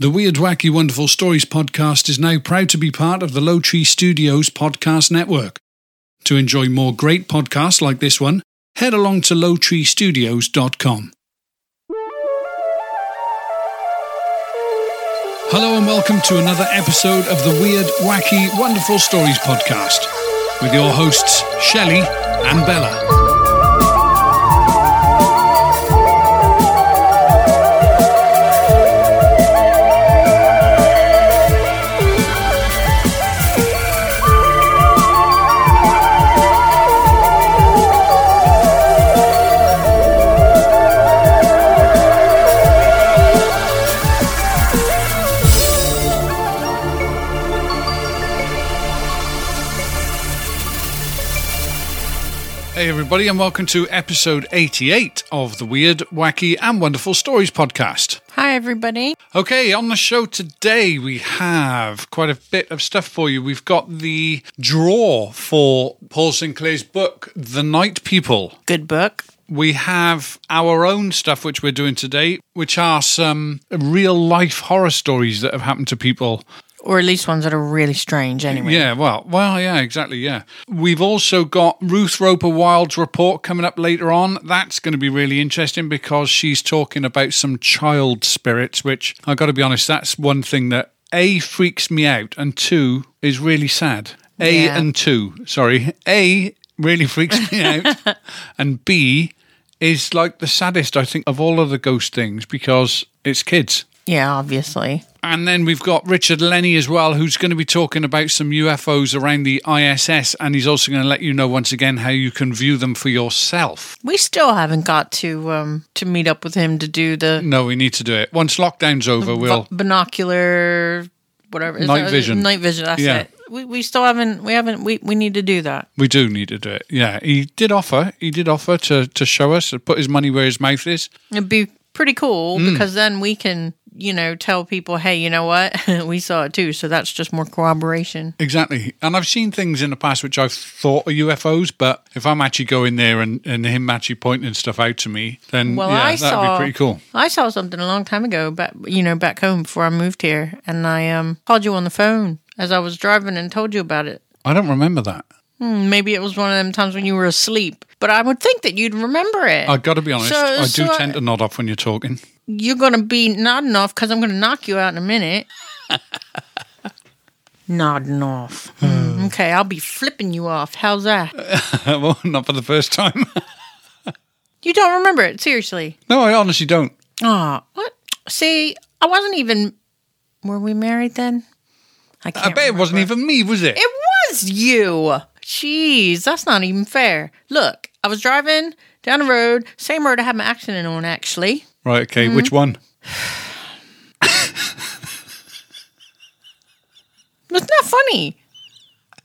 The Weird, Wacky, Wonderful Stories podcast is now proud to be part of the Low Tree Studios podcast network. To enjoy more great podcasts like this one, head along to lowtreestudios.com. Hello and welcome to another episode of the Weird, Wacky, Wonderful Stories podcast with your hosts, Shelley and Bella. Everybody, and welcome to episode 88 of the Weird, Wacky, and Wonderful Stories podcast. Hi, everybody. Okay, on the show today, we have quite a bit of stuff for you. We've got the draw for Paul Sinclair's book, The Night People. Good book. We have our own stuff, which we're doing today, which are some real life horror stories that have happened to people Or at least ones that are really strange, anyway. Yeah, well, well, yeah, exactly, yeah. We've also got Ruth Roper Wild's report coming up later on. That's going to be really interesting because she's talking about some child spirits, which I got to be honest, that's one thing that a freaks me out, and two is really sad. A Yeah. and two, sorry, A really freaks me out, and B is like the saddest I think of all of the ghost things because it's kids. Yeah, obviously. And then we've got Richard Lenny as well, who's going to be talking about some UFOs around the ISS. And he's also going to let you know once again how you can view them for yourself. We still haven't got to um to meet up with him to do the No, we need to do it. Once lockdown's over, we'll. binocular whatever is Night that- vision. Night vision. That's Yeah. it. We we still haven't we haven't we we need to do that. We do need to do it. Yeah, he did offer. He did offer to, to show us, to put his money where his mouth is. It'd be pretty cool Hmm. because then we can you know tell people, hey, you know what, we saw it too. So that's just more corroboration. Exactly. And I've seen things in the past which I've thought are UFOs, but if I'm actually going there and, and him actually pointing stuff out to me, then Well, yeah, I that'd saw be pretty cool. I saw something a long time ago, back you know, back home before I moved here, and I um called you on the phone as I was driving and told you about it. I don't remember that. Hmm, Maybe it was one of them times when you were asleep, but I would think that you'd remember it. I've got to be honest. So- I do so I- tend to nod off when you're talking. You're gonna be nodding off because I'm gonna knock you out in a minute. nodding off. Hmm, okay, I'll be flipping you off. How's that? well, not for the first time. You don't remember it, seriously? no, I honestly don't. Oh, what? See, I wasn't even. Were we married then? I can't. I bet it wasn't even me, was it? It was you. Jeez, that's not even fair. Look, I was driving down the road, same road I had my accident on, actually. right, okay, Mm-hmm. which one? It's not funny.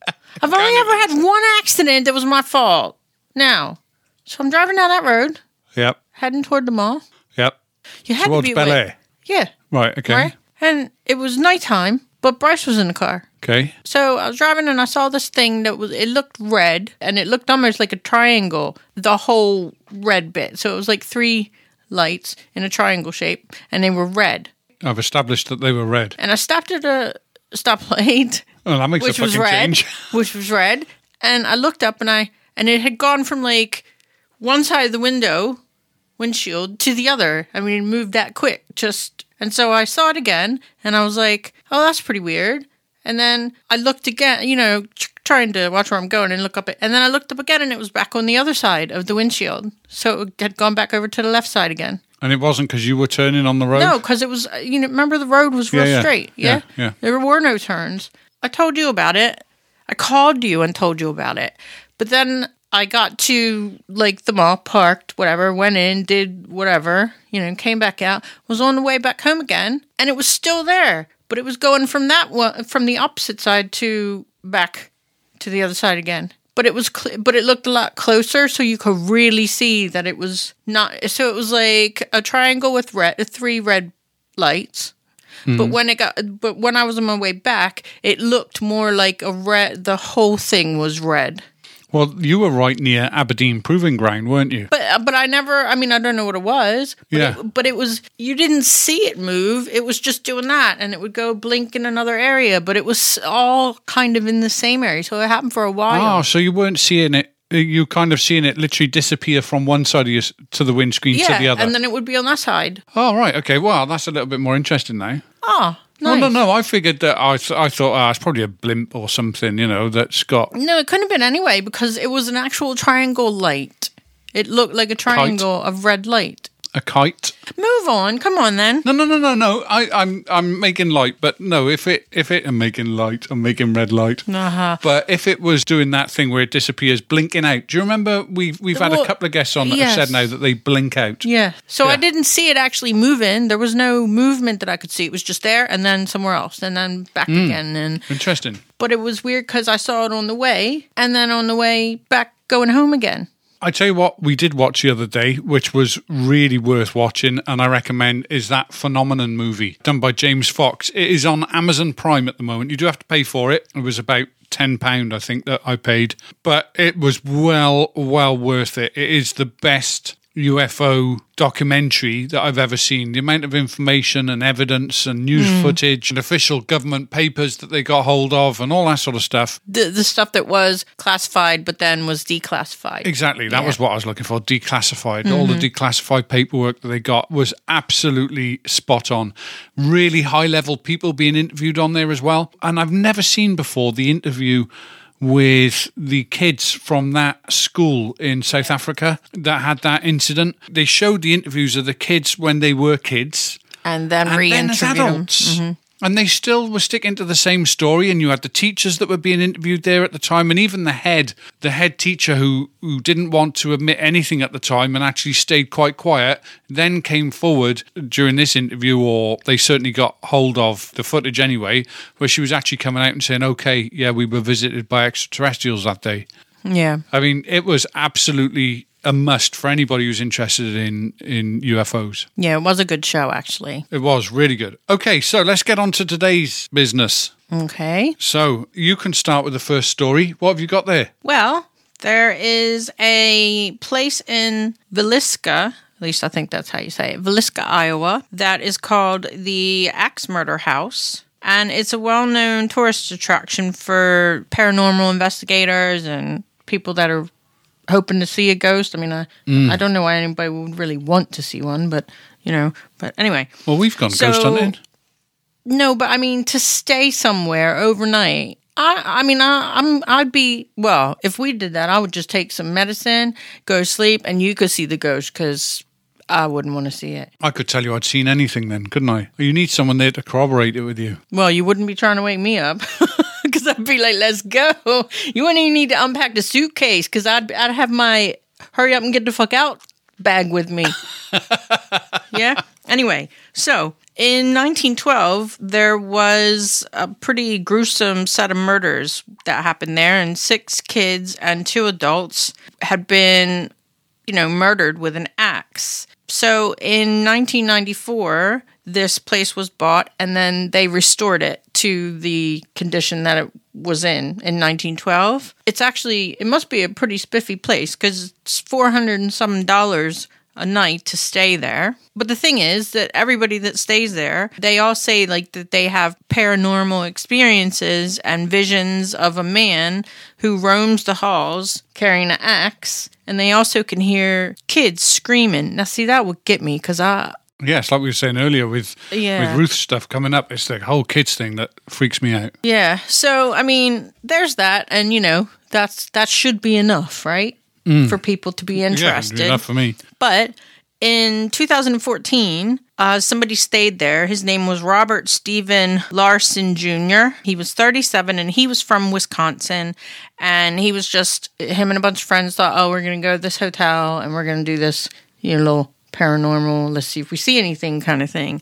I've only ever had one accident that was my fault. Now, so I'm driving down that road, Yep, heading toward the mall. yep. You had Towards to be Bel. Air. Yeah, Right, okay. right. And it was nighttime, but Bryce was in the car. Okay. So I was driving and I saw this thing that was it looked red and it looked almost like a triangle, the whole red bit. So it was like three lights in a triangle shape and they were red. I've established that they were red. And I stopped at a stoplight Oh, that makes which a was red, change. which was red, and I looked up and I and it had gone from like one side of the window windshield to the other. I mean, it moved that quick. Just and so I saw it again, and I was like, "Oh, that's pretty weird." And then I looked again, you know, trying to watch where I'm going and look up it. And then I looked up again, and it was back on the other side of the windshield. So it had gone back over to the left side again. And it wasn't because you were turning on the road? No, because it was, uh, you know, remember the road was real Yeah, yeah. straight. Yeah? Yeah, yeah. There were no turns. I told you about it. I called you and told you about it. But then I got to like the mall, parked, whatever, went in, did whatever, you know, came back out, was on the way back home again, and it was still there. But it was going from that one, from the opposite side to back to the other side again. But it was, cl- but it looked a lot closer, so you could really see that it was not. So it was like a triangle with red, three red lights. But mm-hmm. when it got, but when I was on my way back, it looked more like a red. The whole thing was red. Well, you were right near Aberdeen Proving Ground, weren't you? But uh, but I never. I mean, I don't know what it was. But Yeah. It, but it was. You didn't see it move. It was just doing that, and it would go blink in another area. But it was all kind of in the same area, so it happened for a while. Oh, so you weren't seeing it. Uh, you kind of seeing it literally disappear from one side of you to the windscreen yeah, to the other. and then it would be on that side. oh, right. Okay. Well, that's a little bit more interesting now. Oh, No, nice. no, no. I figured that I, th- I thought ah, it's probably a blimp or something, you know, that's got. No, it couldn't have been anyway because it was an actual triangle light. It looked like a triangle of red light. A kite? Move on. Come on then. No, no, no, no, no. I, I'm, I'm making light, but no. If it, if it, I'm making light. I'm making red light. Uh-huh. But if it was doing that thing where it disappears, blinking out. Do you remember we've we've had a Well, couple of guests on that yes. have said now that they blink out. Yeah. So I Yeah. didn't see it actually moving. There was no movement that I could see. It was just there and then somewhere else and then back Hmm. again. And Interesting. but it was weird because I saw it on the way and then on the way back going home again. I tell you what, we did watch the other day, which was really worth watching, and I recommend is that Phenomenon movie done by James Fox. It is on Amazon Prime at the moment. You do have to pay for it. It was about ten pound, I think, that I paid, but it was well, well worth it. It is the best UFO documentary that I've ever seen. The amount of information and evidence and news mm. footage and official government papers that they got hold of and all that sort of stuff. The the stuff that was classified but then was declassified. Exactly. That Yeah. was what I was looking for. Declassified. All the mm-hmm. declassified paperwork that they got was absolutely spot on. Really high level people being interviewed on there as well. And I've never seen before the interview with the kids from that school in South Africa that had that incident. They showed the interviews of the kids when they were kids And then and then as re-interviewed them. Mm-hmm. And they still were sticking to the same story, and you had the teachers that were being interviewed there at the time, and even the head, the head teacher who who didn't want to admit anything at the time and actually stayed quite quiet, then came forward during this interview, or they certainly got hold of the footage anyway, where she was actually coming out and saying, "Okay, yeah, we were visited by extraterrestrials that day." Yeah. I mean, it was absolutely a must for anybody who's interested in in UFOs. Yeah, it was a good show actually. It was really good. Okay, so let's get on to today's business. Okay. So you can start with the first story. What have you got there? Well, there is a place in Villisca, at least I think that's how you say it, Villisca, Iowa, that is called the Axe Murder House. And it's a well known tourist attraction for paranormal investigators and people that are hoping to see a ghost. I mean, I, mm. I don't know why anybody would really want to see one, but, you know, but anyway. Well, we've gone So- ghost hunting. No, but I mean to stay somewhere overnight. I I mean I, I'm I'd be well if we did that I would just take some medicine, go sleep, and you could see the ghost because I wouldn't want to see it. I could tell you I'd seen anything then, couldn't I? You need someone there to corroborate it with you. Well, you wouldn't be trying to wake me up because I'd be like, "Let's go." You wouldn't even need to unpack the suitcase because I'd I'd have my hurry up and get the fuck out bag with me. yeah. Anyway, so in 1912, there was a pretty gruesome set of murders that happened there, and six kids and two adults had been, you know, murdered with an axe. So in 1994, this place was bought, and then they restored it to the condition that it was in in 1912. It's actually, it must be a pretty spiffy place because it's 400 and some dollars a night to stay there. But the thing is that everybody that stays there, they all say like that they have paranormal experiences and visions of a man who roams the halls carrying an axe, and they also can hear kids screaming. Now, see, that would get me because I. Yes, like we were saying earlier with Yeah. with Ruth's stuff coming up, it's the whole kids thing that freaks me out. Yeah, so I mean, there's that, and you know, that's that should be enough, right? For people to be interested. Yeah, enough for me. But in 2014, uh, somebody stayed there. His name was Robert Steven Laursen Jr. He was 37 and he was from Wisconsin. And he was just, him and a bunch of friends thought, oh, we're going to go to this hotel and we're going to do this, you know, little paranormal, let's see if we see anything kind of thing.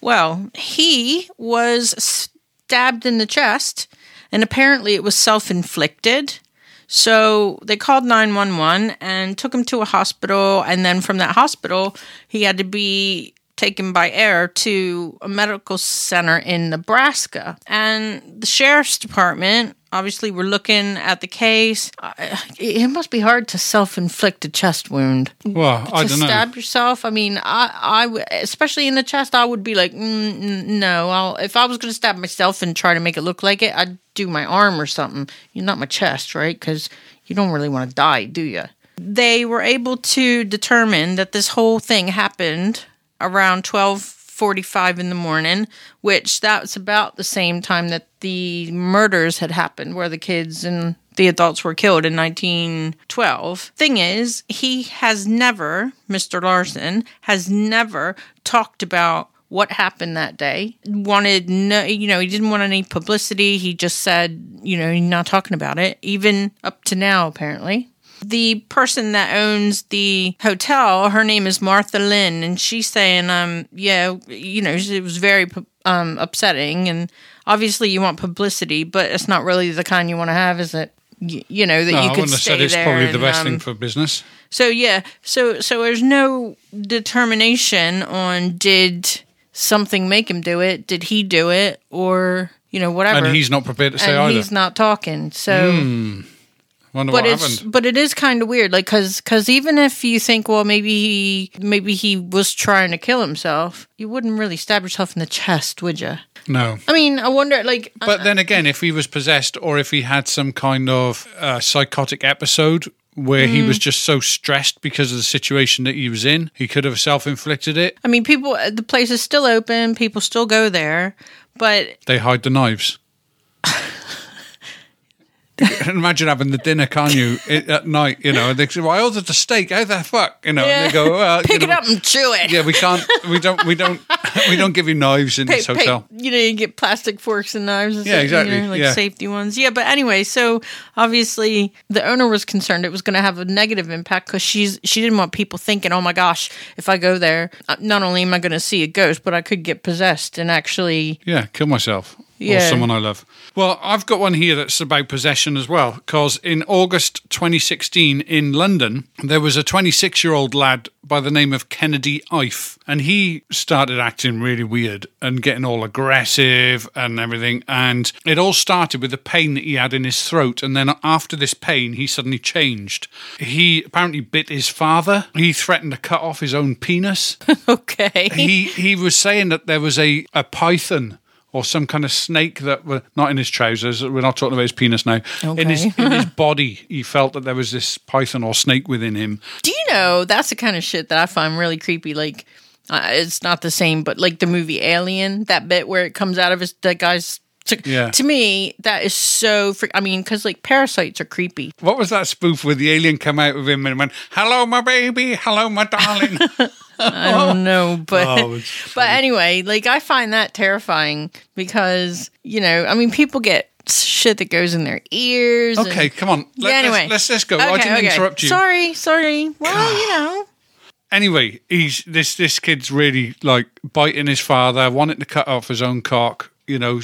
Well, he was stabbed in the chest and apparently it was self inflicted. So they called 911 and took him to a hospital. And then from that hospital, he had to be taken by air to a medical center in Nebraska. And the sheriff's department Obviously, we're looking at the case. I- It must be hard to self-inflict a chest wound. Well, I don't know. stab yourself. I mean, I, I, w- especially in the chest, I would be like, mm, mm, no. I'll, if I was going to stab myself and try to make it look like it, I'd do my arm or something. Not my chest, right? Because you don't really want to die, do you? They were able to determine that this whole thing happened around twelve forty-five in the morning, which that's about the same time that the murders had happened, where the kids and the adults were killed in 1912. Thing is, he has never, Mr. Laursen, has never talked about what happened that day. Wanted no, you know, he didn't want any publicity. He just said, you know, he's not talking about it, even up to now, apparently. The person that owns the hotel, her name is Martha Linn, and she's saying, um, yeah, you know, it was very um, upsetting, and obviously you want publicity, but it's not really the kind you want to have, is it? Y- you know that No, you I wouldn't have said it's probably the best um, thing for business. so yeah, so so there's no determination on did something make him do it? Did he do it, or you know whatever? And he's not prepared to say And either. He's not talking. So, Wonder but what it's happened. but it is kind of weird, like because because even if you think, well, maybe he maybe he was trying to kill himself, you wouldn't really stab yourself in the chest, would you? No. I mean, I wonder, like, But then again, if he was possessed or if he had some kind of uh, psychotic episode where he Mm. was just so stressed because of the situation that he was in, he could have self inflicted it. I mean, people, the place is still open, people still go there, but They hide the knives. Imagine having the dinner, can't you, at night, you know, and they say, well, I ordered the steak, how the fuck? You know, and they go, well, you pick it up and chew it. Yeah, we can't, we don't, we don't, we don't give you knives in Pay- this pay- hotel. you know, you get plastic forks and knives. And Yeah, stuff, exactly, You know, like yeah. safety ones. Yeah, but anyway, so obviously the owner was concerned it was going to have a negative impact because she's she didn't want people thinking, oh my gosh, if I go there, uh, not only am I going to see a ghost, but I could get possessed and actually. Yeah, kill myself. Or someone I love. Well, I've got one here that's about possession as well, because in August 2016 in London, there was a 26 year old lad by the name of Kennedy Ife, and he started acting really weird and getting all aggressive and everything. And it all started with the pain that he had in his throat. And then after this pain, he suddenly changed. He apparently bit his father, he threatened to cut off his own penis Okay. he he was saying that there was a, a python or some kind of snake that were not in his trousers. We're not talking about his penis now. In his in his body, he felt that there was this python or snake within him. Do you know that's the kind of shit that I find really creepy? Like, uh, it's not the same, but like the movie Alien, that bit where it comes out of his that guy's. To, Yeah. to me, that is so. Fre- I mean, because like parasites are creepy. What was that spoof where the alien came out of him and went, "Hello, my baby. Hello, my darling." I don't know, but Oh, but anyway, like I find that terrifying because you know, I mean, people get shit that goes in their ears. and- okay, come on. Let, yeah. Anyway, let's, let's just go. I didn't okay. interrupt you. Sorry, sorry. Well, you know, anyway, he's this this kid's really like biting his father, wanting to cut off his own cock. You know,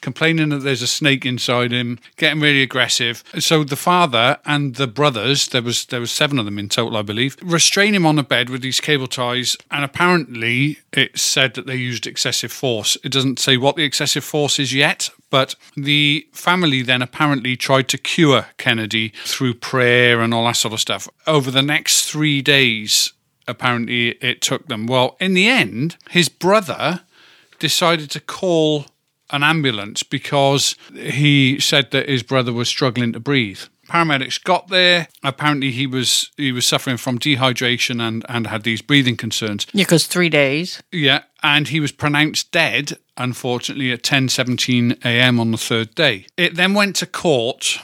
complaining that there's a snake inside him, getting really aggressive. So the father and the brothers, there was there was seven of them in total, I believe, restrain him on a bed with these cable ties, and apparently it's said that they used excessive force. It doesn't say what the excessive force is yet, but the family then apparently tried to cure Kennedy through prayer and all that sort of stuff. Over the next three days, apparently it took them. Well, in the end, his brother decided to call an ambulance because he said that his brother was struggling to breathe. Paramedics got there. Apparently, he was he was suffering from dehydration and and had these breathing concerns. yeah, because three days. Yeah, and he was pronounced dead, unfortunately, at 10:17 a.m. on the third day. It then went to court,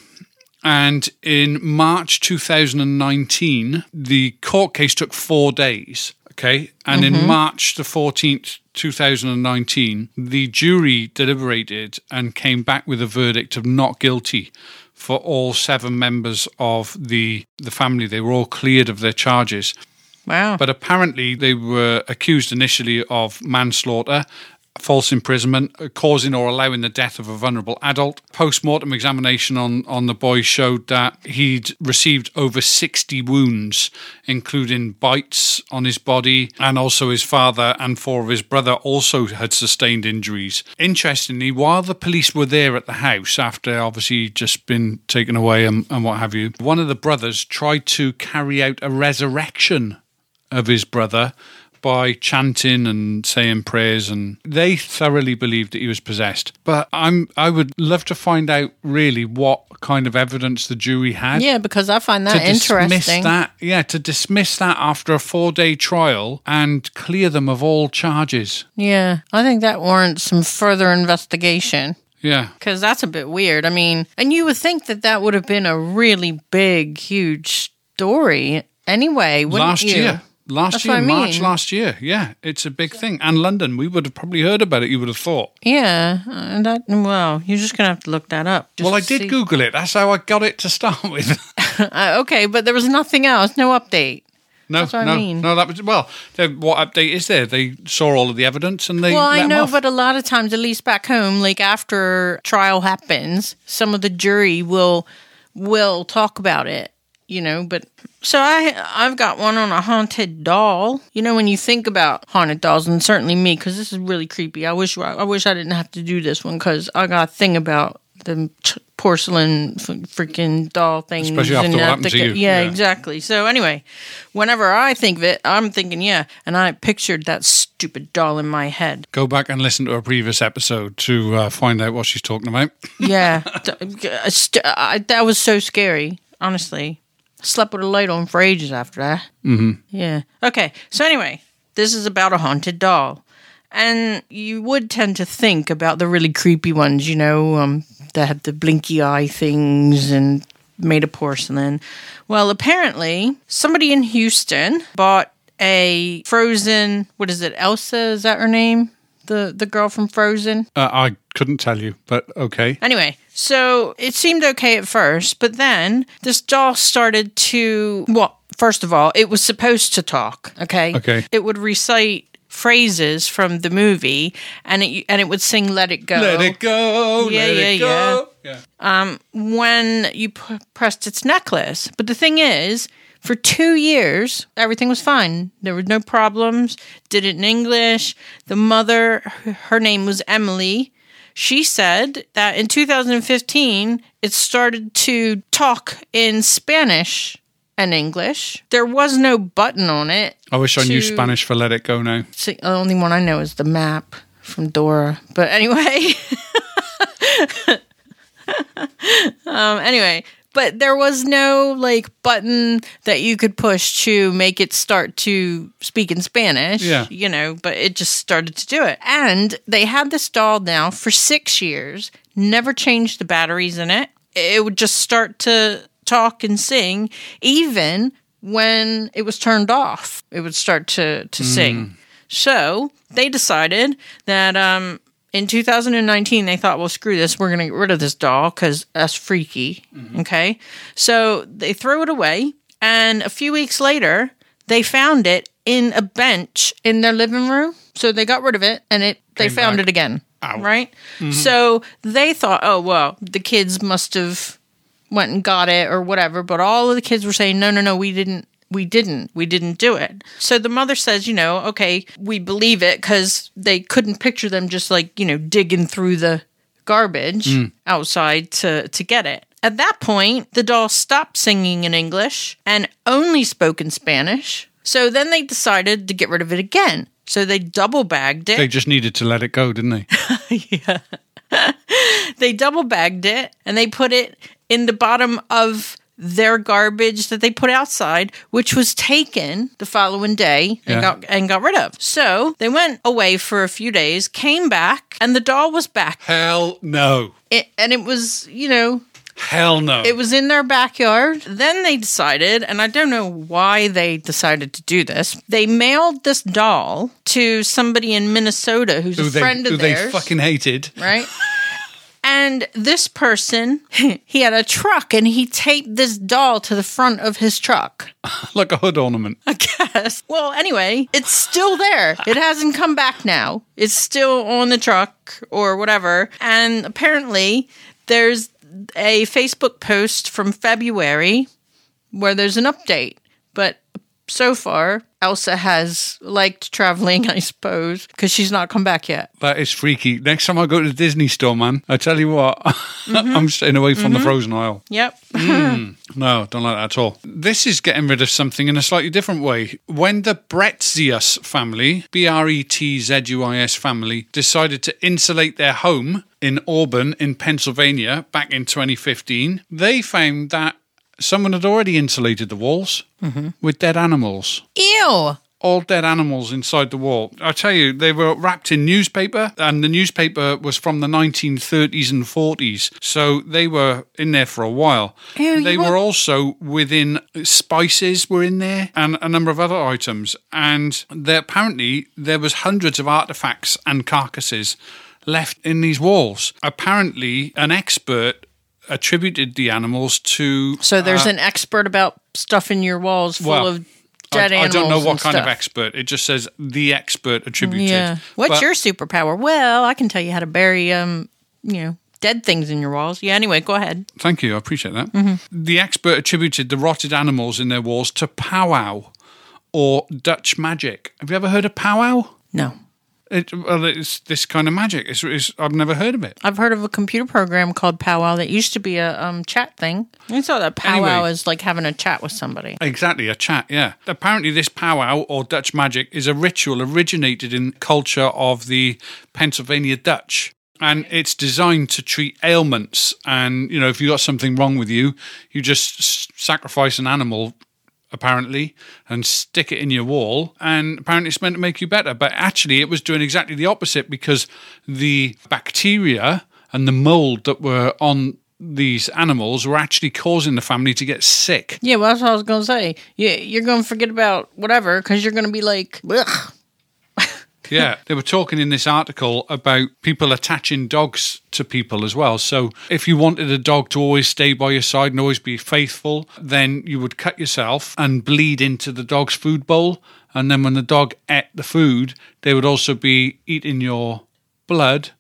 and in March 2019, the court case took four days. Okay, and in mm-hmm. March the 14th, 2019, the jury deliberated and came back with a verdict of not guilty for all seven members of the the family. They were all cleared of their charges. Wow. But apparently, they were accused initially of manslaughter false imprisonment, uh, causing or allowing the death of a vulnerable adult. Post-mortem examination on, on the boy showed that he'd received over 60 wounds, including bites on his body, and also his father and four of his brother also had sustained injuries. Interestingly, while the police were there at the house after obviously just been taken away and, and what have you, one of the brothers tried to carry out a resurrection of his brother by chanting and saying prayers and they thoroughly believed that he was possessed but i'm i would love to find out really what kind of evidence the jury had Yeah, because I find to that dismiss interesting. that yeah to dismiss that after a four day trial and clear them of all charges Yeah, I think that warrants some further investigation. yeah Because that's a bit weird. I mean, and you would think that that would have been a really big, huge story anyway. Wouldn't last you? year last That's year march mean. last year yeah it's a big thing and london we would have probably heard about it you would have thought Yeah, and that well, you're just gonna have to look that up. well i did see. google it that's how i got it to start with Uh, okay, but there was nothing else, no update. No, That's what I mean. no. That was well. What update is there? They saw all of the evidence and they. Well, I know, but a lot of times, at least back home, like after trial happens, some of the jury will will talk about it. You know, but so I I've got one on a haunted doll. You know, when you think about haunted dolls, and certainly me, because this is really creepy. I wish I wish I didn't have to do this one because I got a thing about the porcelain f- freaking doll things. Especially after what happened to you. Yeah, Yeah. exactly. So anyway, whenever I think of it, I'm thinking, yeah, and I pictured that stupid doll in my head. Go back and listen to a previous episode to uh, find out what she's talking about. Yeah, st- I, that was so scary. Honestly, slept with a light on for ages after that. Mm-hmm. Yeah. Okay. So anyway, this is about a haunted doll, and you would tend to think about the really creepy ones, you know, um, that had the blinky eye things and made of porcelain. Well, apparently, somebody in Houston bought a frozen. What is it? Elsa? Is that her name? The the girl from Frozen. Uh, I couldn't tell you, but okay. Anyway, so it seemed okay at first, but then this doll started to. Well, first of all, it was supposed to talk. Okay. Okay. It would recite phrases from the movie, and it and it would sing "Let It Go." Let it go. Yeah, let yeah, it go. Yeah. when you p- pressed its necklace. But the thing is, for two years, everything was fine. There were no problems. Did it in English. The mother, her name was Emily. She said that in 2015, it started to talk in Spanish and English. There was no button on it. I wish I knew Spanish for let it go now. The only one I know is the map from Dora. But anyway. um, anyway, but there was no like button that you could push to make it start to speak in Spanish. Yeah. You know, but it just started to do it. And they had this doll now for six years, never changed the batteries in it. It would just start to talk and sing, even when it was turned off. It would start to, to sing. So they decided that um, in 2019, they thought, well, screw this. We're going to get rid of this doll because that's freaky. Mm-hmm. Okay. So they threw it away. And a few weeks later, they found it in a bench in their living room. So they got rid of it and it they Came found back. it again. Ow. Right? Mm-hmm. So they thought, oh, well, the kids must have went and got it or whatever. But all of the kids were saying, no, no, no, we didn't. We didn't. We didn't do it. So the mother says, you know, okay, we believe it because they couldn't picture them just like, you know, digging through the garbage mm. outside to, to get it. At that point, the doll stopped singing in English and only spoke in Spanish. So then they decided to get rid of it again. So they double bagged it. They just needed to let it go, didn't they? Yeah. They double bagged it and they put it in the bottom of their garbage that they put outside, which was taken the following day and Yeah. got and got rid of. So they went away for a few days, came back, and the doll was back. Hell no. It, and it was, you know, Hell no. it was in their backyard. Then they decided, and I don't know why they decided to do this. They mailed this doll to somebody in Minnesota who's who a they, friend who of they theirs fucking hated. right? And this person, he had a truck and he taped this doll to the front of his truck. like a hood ornament. I guess. Well, anyway, it's still there. It hasn't come back now. It's still on the truck or whatever. And apparently, there's a Facebook post from February where there's an update. But so far, Elsa has liked traveling, I suppose, because she's not come back yet. That is freaky. Next time I go to the Disney store, man, I tell you what, mm-hmm. I'm staying away from the mm-hmm. frozen aisle. Yep. Mm. No, don't like that at all. This is getting rid of something in a slightly different way. When the Bretzius family, B R E T Z U I S family, decided to insulate their home in Auburn, in Pennsylvania, back in 2015, they found that someone had already insulated the walls mm-hmm. with dead animals. Ew. all dead animals inside the wall. I tell you, they were wrapped in newspaper, and the newspaper was from the 1930s and 40s, so they were in there for a while. Ew, they were also within spices were in there and a number of other items, and there apparently there was hundreds of artifacts and carcasses left in these walls. Apparently, an expert attributed the animals to So there's an expert about stuff in your walls full well, of dead I, I don't know what kind of expert. It just says the expert attributed. Yeah. What's But- your superpower? Well, I can tell you how to bury um, you know, dead things in your walls. Yeah, anyway, go ahead. Thank you. I appreciate that. Mm-hmm. The expert attributed the rotted animals in their walls to powwow or Dutch magic. Have you ever heard of powwow? No. It, well, it's this kind of magic. It's, it's, I've never heard of it. I've heard of a computer program called Powwow that used to be a um, chat thing. I saw that Powwow Anyway. is like having a chat with somebody. Exactly, a chat, yeah. Apparently, this powwow or Dutch magic is a ritual originated in culture of the Pennsylvania Dutch. And it's designed to treat ailments. And, you know, if you got something wrong with you, you just s- sacrifice an animal, apparently, and stick it in your wall. And apparently, it's meant to make you better. But actually, it was doing exactly the opposite because the bacteria and the mold that were on these animals were actually causing the family to get sick. Yeah, well, that's what I was going to say. You, you're going to forget about whatever because you're going to be like. Yeah, they were talking in this article about people attaching dogs to people as well. So if you wanted a dog to always stay by your side and always be faithful, then you would cut yourself and bleed into the dog's food bowl. And then when the dog ate the food, they would also be eating your blood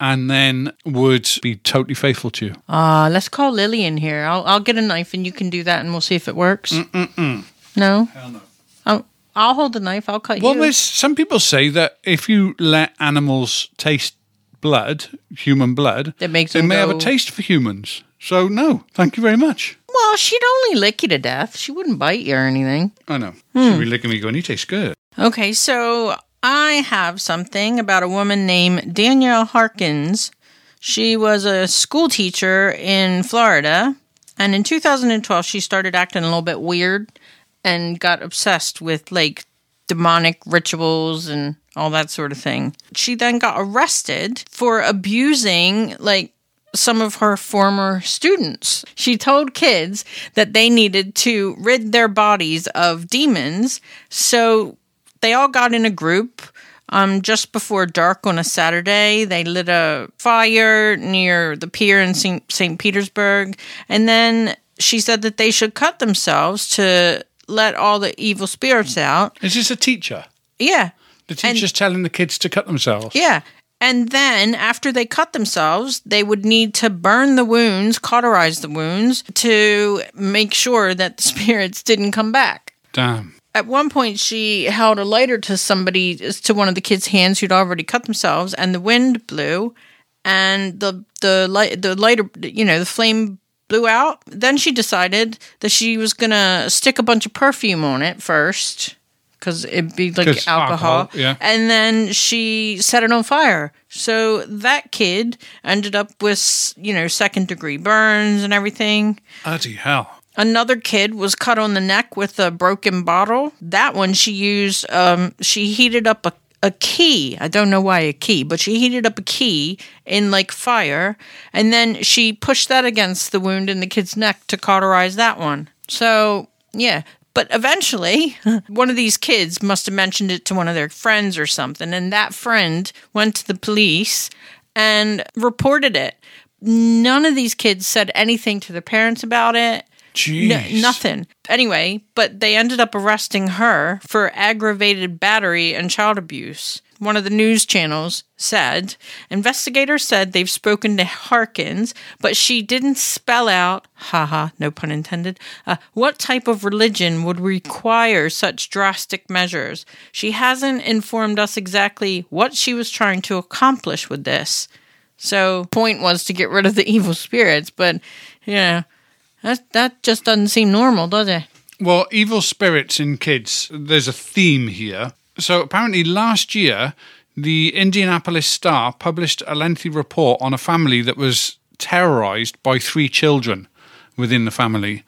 and then would be totally faithful to you. Uh, let's call Lily in here. I'll, I'll get a knife and you can do that and we'll see if it works. Mm-mm-mm. No? Hell no. I'll, I'll hold the knife. I'll cut you. Well, you. there's some people say that if you let animals taste blood, human blood, That makes they may have a taste for humans. So no, thank you very much. Well, she'd only lick you to death. She wouldn't bite you or anything. I know. Hmm. She'd be licking me going, you taste good. Okay, so I have something about a woman named Danielle Harkins. She was a school teacher in Florida, and in 2012 she started acting a little bit weird and got obsessed with like demonic rituals and all that sort of thing. She then got arrested for abusing like some of her former students. She told kids that they needed to rid their bodies of demons, so they all got in a group. Um, just before dark on a Saturday, they lit a fire near the pier in St. Petersburg. And then she said that they should cut themselves to let all the evil spirits out. Is this a teacher? Yeah. The teacher's telling the kids to cut themselves. Yeah. And then after they cut themselves, they would need to burn the wounds, cauterize the wounds to make sure that the spirits didn't come back. Damn. At one point, she held a lighter to somebody, to one of the kids' hands who'd already cut themselves, and the wind blew, and the the light, the lighter, you know, the flame blew out. Then she decided that she was gonna stick a bunch of perfume on it first, because it'd be like alcohol. alcohol, yeah. And then she set it on fire. So that kid ended up with, you know, second degree burns and everything. Bloody hell. Another kid was cut on the neck with a broken bottle. That one she used, um, she heated up a, a key. I don't know why a key, but she heated up a key in like fire. And then she pushed that against the wound in the kid's neck to cauterize that one. So, yeah. But eventually, one of these kids must have mentioned it to one of their friends or something. And that friend went to the police and reported it. none of these kids said anything to their parents about it. Jeez. No, nothing. Anyway, but they ended up arresting her for aggravated battery and child abuse. One of the news channels said investigators said they've spoken to Harkins, but she didn't spell out, haha, no pun intended, uh, what type of religion would require such drastic measures. She hasn't informed us exactly what she was trying to accomplish with this. So, point was to get rid of the evil spirits, but yeah, that that just doesn't seem normal, does it? Well, evil spirits in kids, there's a theme here. So apparently last year, the Indianapolis Star published a lengthy report on a family that was terrorized by three children within the family.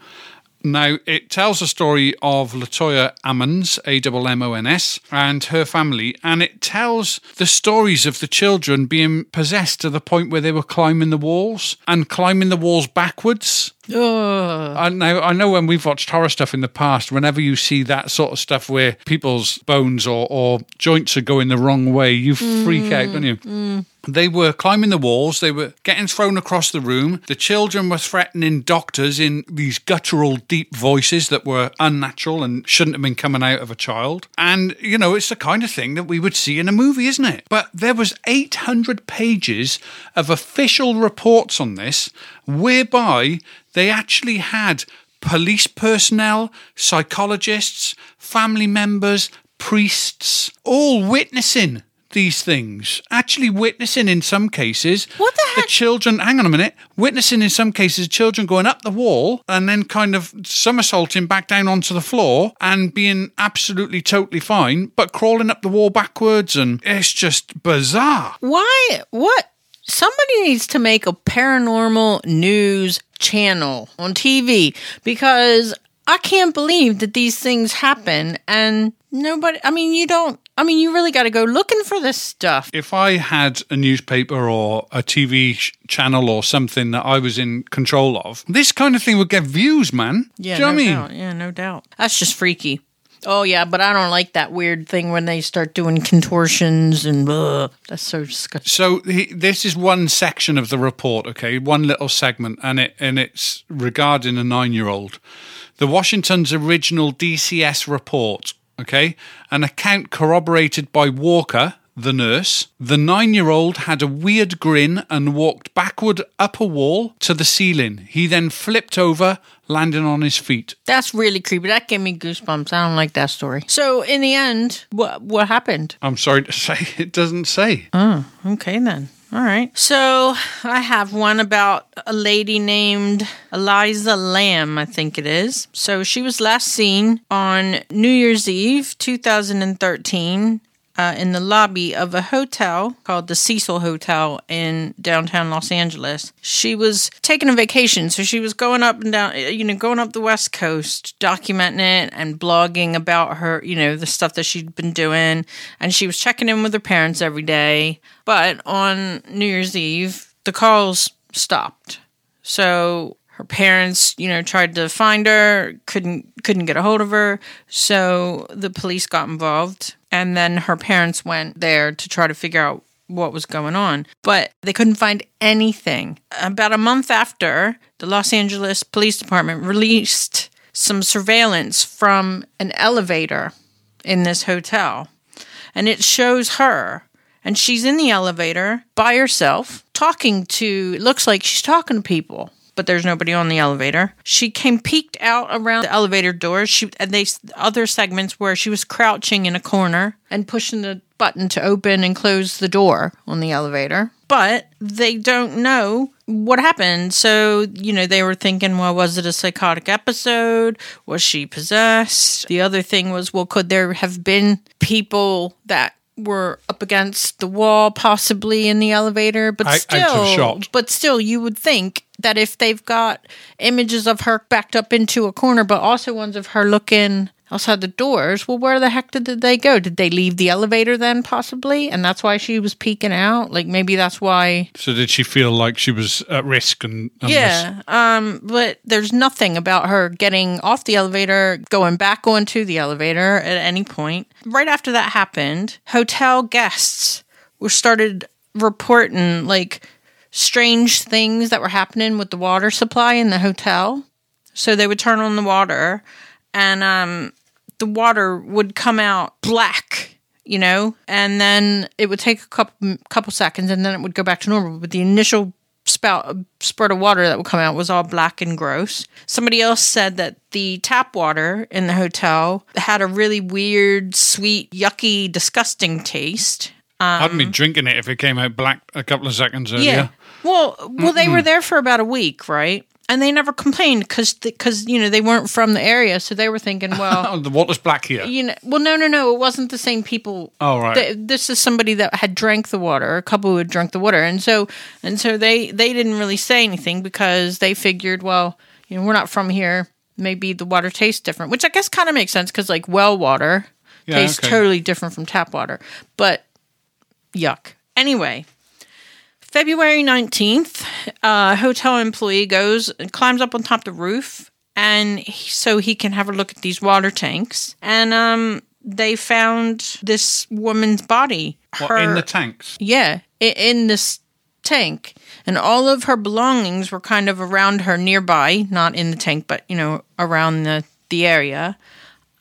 Now, it tells a story of Latoya Ammons, A M M O N S, and her family, and it tells the stories of the children being possessed to the point where they were climbing the walls and climbing the walls backwards. Ugh. I know, I know when we've watched horror stuff in the past, whenever you see that sort of stuff where people's bones or, or joints are going the wrong way, you freak out, don't you? Mm, mm. They were climbing the walls, they were getting thrown across the room. The children were threatening doctors in these guttural, deep voices that were unnatural and shouldn't have been coming out of a child. And, you know, it's the kind of thing that we would see in a movie, isn't it? But there was 800 pages of official reports on this, whereby they actually had police personnel, psychologists, family members, priests, all witnessing these things. Actually, witnessing in some cases. What the heck? children, hang on a minute, witnessing in some cases children going up the wall and then kind of somersaulting back down onto the floor and being absolutely totally fine, but crawling up the wall backwards. And it's just bizarre. Why? What? Somebody needs to make a paranormal news channel on TV because I can't believe that these things happen and nobody, I mean, you don't, I mean, you really got to go looking for this stuff. If I had a newspaper or a TV sh- channel or something that I was in control of, this kind of thing would get views, man. Yeah, Do you know no what I mean? doubt. Yeah, no doubt. That's just freaky. Oh yeah, but I don't like that weird thing when they start doing contortions and ugh, that's so disgusting. So he, this is one section of the report, okay, one little segment, and it and it's regarding a nine-year-old. The Washington's original DCS report, okay, an account corroborated by Walker, the nurse. The nine-year-old had a weird grin and walked backward up a wall to the ceiling. He then flipped over, landing on his feet. That's really creepy. That gave me goosebumps. I don't like that story. So in the end, what what happened? I'm sorry to say, it doesn't say. Oh, okay then. All right. So I have one about a lady named Eliza Lam, I think it is. So she was last seen on New Year's Eve, 2013. Uh, in the lobby of a hotel called the Cecil Hotel in downtown Los Angeles. She was taking a vacation, so she was going up and down, you know, going up the West Coast, documenting it and blogging about her, you know, the stuff that she'd been doing. And she was checking in with her parents every day. But on New Year's Eve, the calls stopped. So her parents, you know, tried to find her, couldn't couldn't get a hold of her. So the police got involved, and then her parents went there to try to figure out what was going on, but they couldn't find anything. About a month after, the Los Angeles Police Department released some surveillance from an elevator in this hotel, and it shows her and she's in the elevator by herself talking to it looks like she's talking to people but there's nobody on the elevator. She came peeked out around the elevator doors she and they other segments where she was crouching in a corner and pushing the button to open and close the door on the elevator. But they don't know what happened. So you know they were thinking well was it a psychotic episode? Was she possessed? The other thing was well could there have been people that were up against the wall possibly in the elevator but of still but still you would think that if they've got images of her backed up into a corner but also ones of her looking outside the doors. Well where the heck did they go? Did they leave the elevator then possibly? And that's why she was peeking out? Like maybe that's why So did she feel like she was at risk and, and yeah um but there's nothing about her getting off the elevator going back onto the elevator at any point. Right after that happened hotel guests were started reporting like strange things that were happening with the water supply in the hotel. So they would turn on the water and um, the water would come out black, you know, and then it would take a couple couple seconds and then it would go back to normal. But the initial spout spurt of water that would come out was all black and gross. Somebody else said that the tap water in the hotel had a really weird, sweet, yucky, disgusting taste. I'd be drinking it if it came out black a couple of seconds earlier. Yeah. Well, well, they were there for about a week, right? And they never complained because because you know they weren't from the area, so they were thinking, well, the water's black here. you know, well, no, no, no, it wasn't the same people. Oh, right. Th- this is somebody that had drank the water, a couple who had drunk the water, and so and so they they didn't really say anything because they figured, well, you know, we're not from here. Maybe the water tastes different, which I guess kind of makes sense because like well water Yeah, tastes okay. totally different from tap water, but yuck. Anyway, February 19th, a hotel employee goes and climbs up on top of the roof and he, so he can have a look at these water tanks. And um they found this woman's body. What, in the tanks? yeah, i- in this tank. And all of her belongings were kind of around her nearby, not in the tank, but you know, around the the area.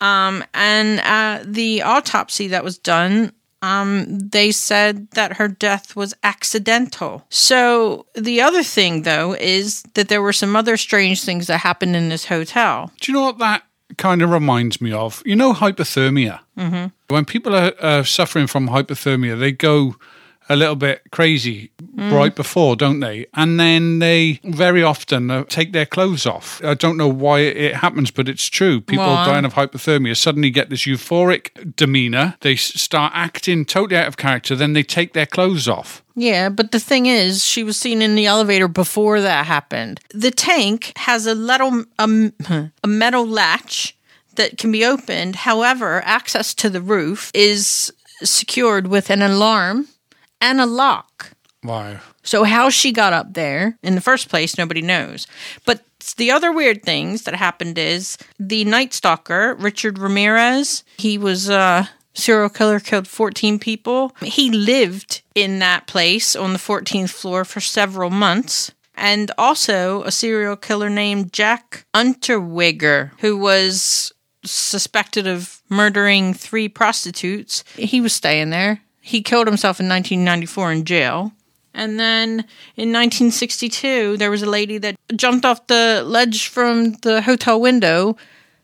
Um, and uh, the autopsy that was done, um, they said that her death was accidental. So the other thing, though, is that there were some other strange things that happened in this hotel. Do you know what that kind of reminds me of? You know, hypothermia. Mm-hmm. When people are uh, suffering from hypothermia, they go a little bit crazy right before, don't they? And then they very often uh, take their clothes off. I don't know why it happens, but it's true. People Well, dying of hypothermia suddenly get this euphoric demeanor. They start acting totally out of character. Then they take their clothes off. Yeah, but the thing is, she was seen in the elevator before that happened. The tank has a metal, um, a metal latch that can be opened. However, access to the roof is secured with an alarm and a lock. Wow. So how she got up there in the first place, nobody knows. But the other weird things that happened is the Night Stalker, Richard Ramirez, he was a serial killer, killed 14 people. He lived in that place on the 14th floor for several months. And also a serial killer named Jack Unterweger, who was suspected of murdering three prostitutes. He was staying there. He killed himself in 1994 in jail. And then in 1962, there was a lady that jumped off the ledge from the hotel window,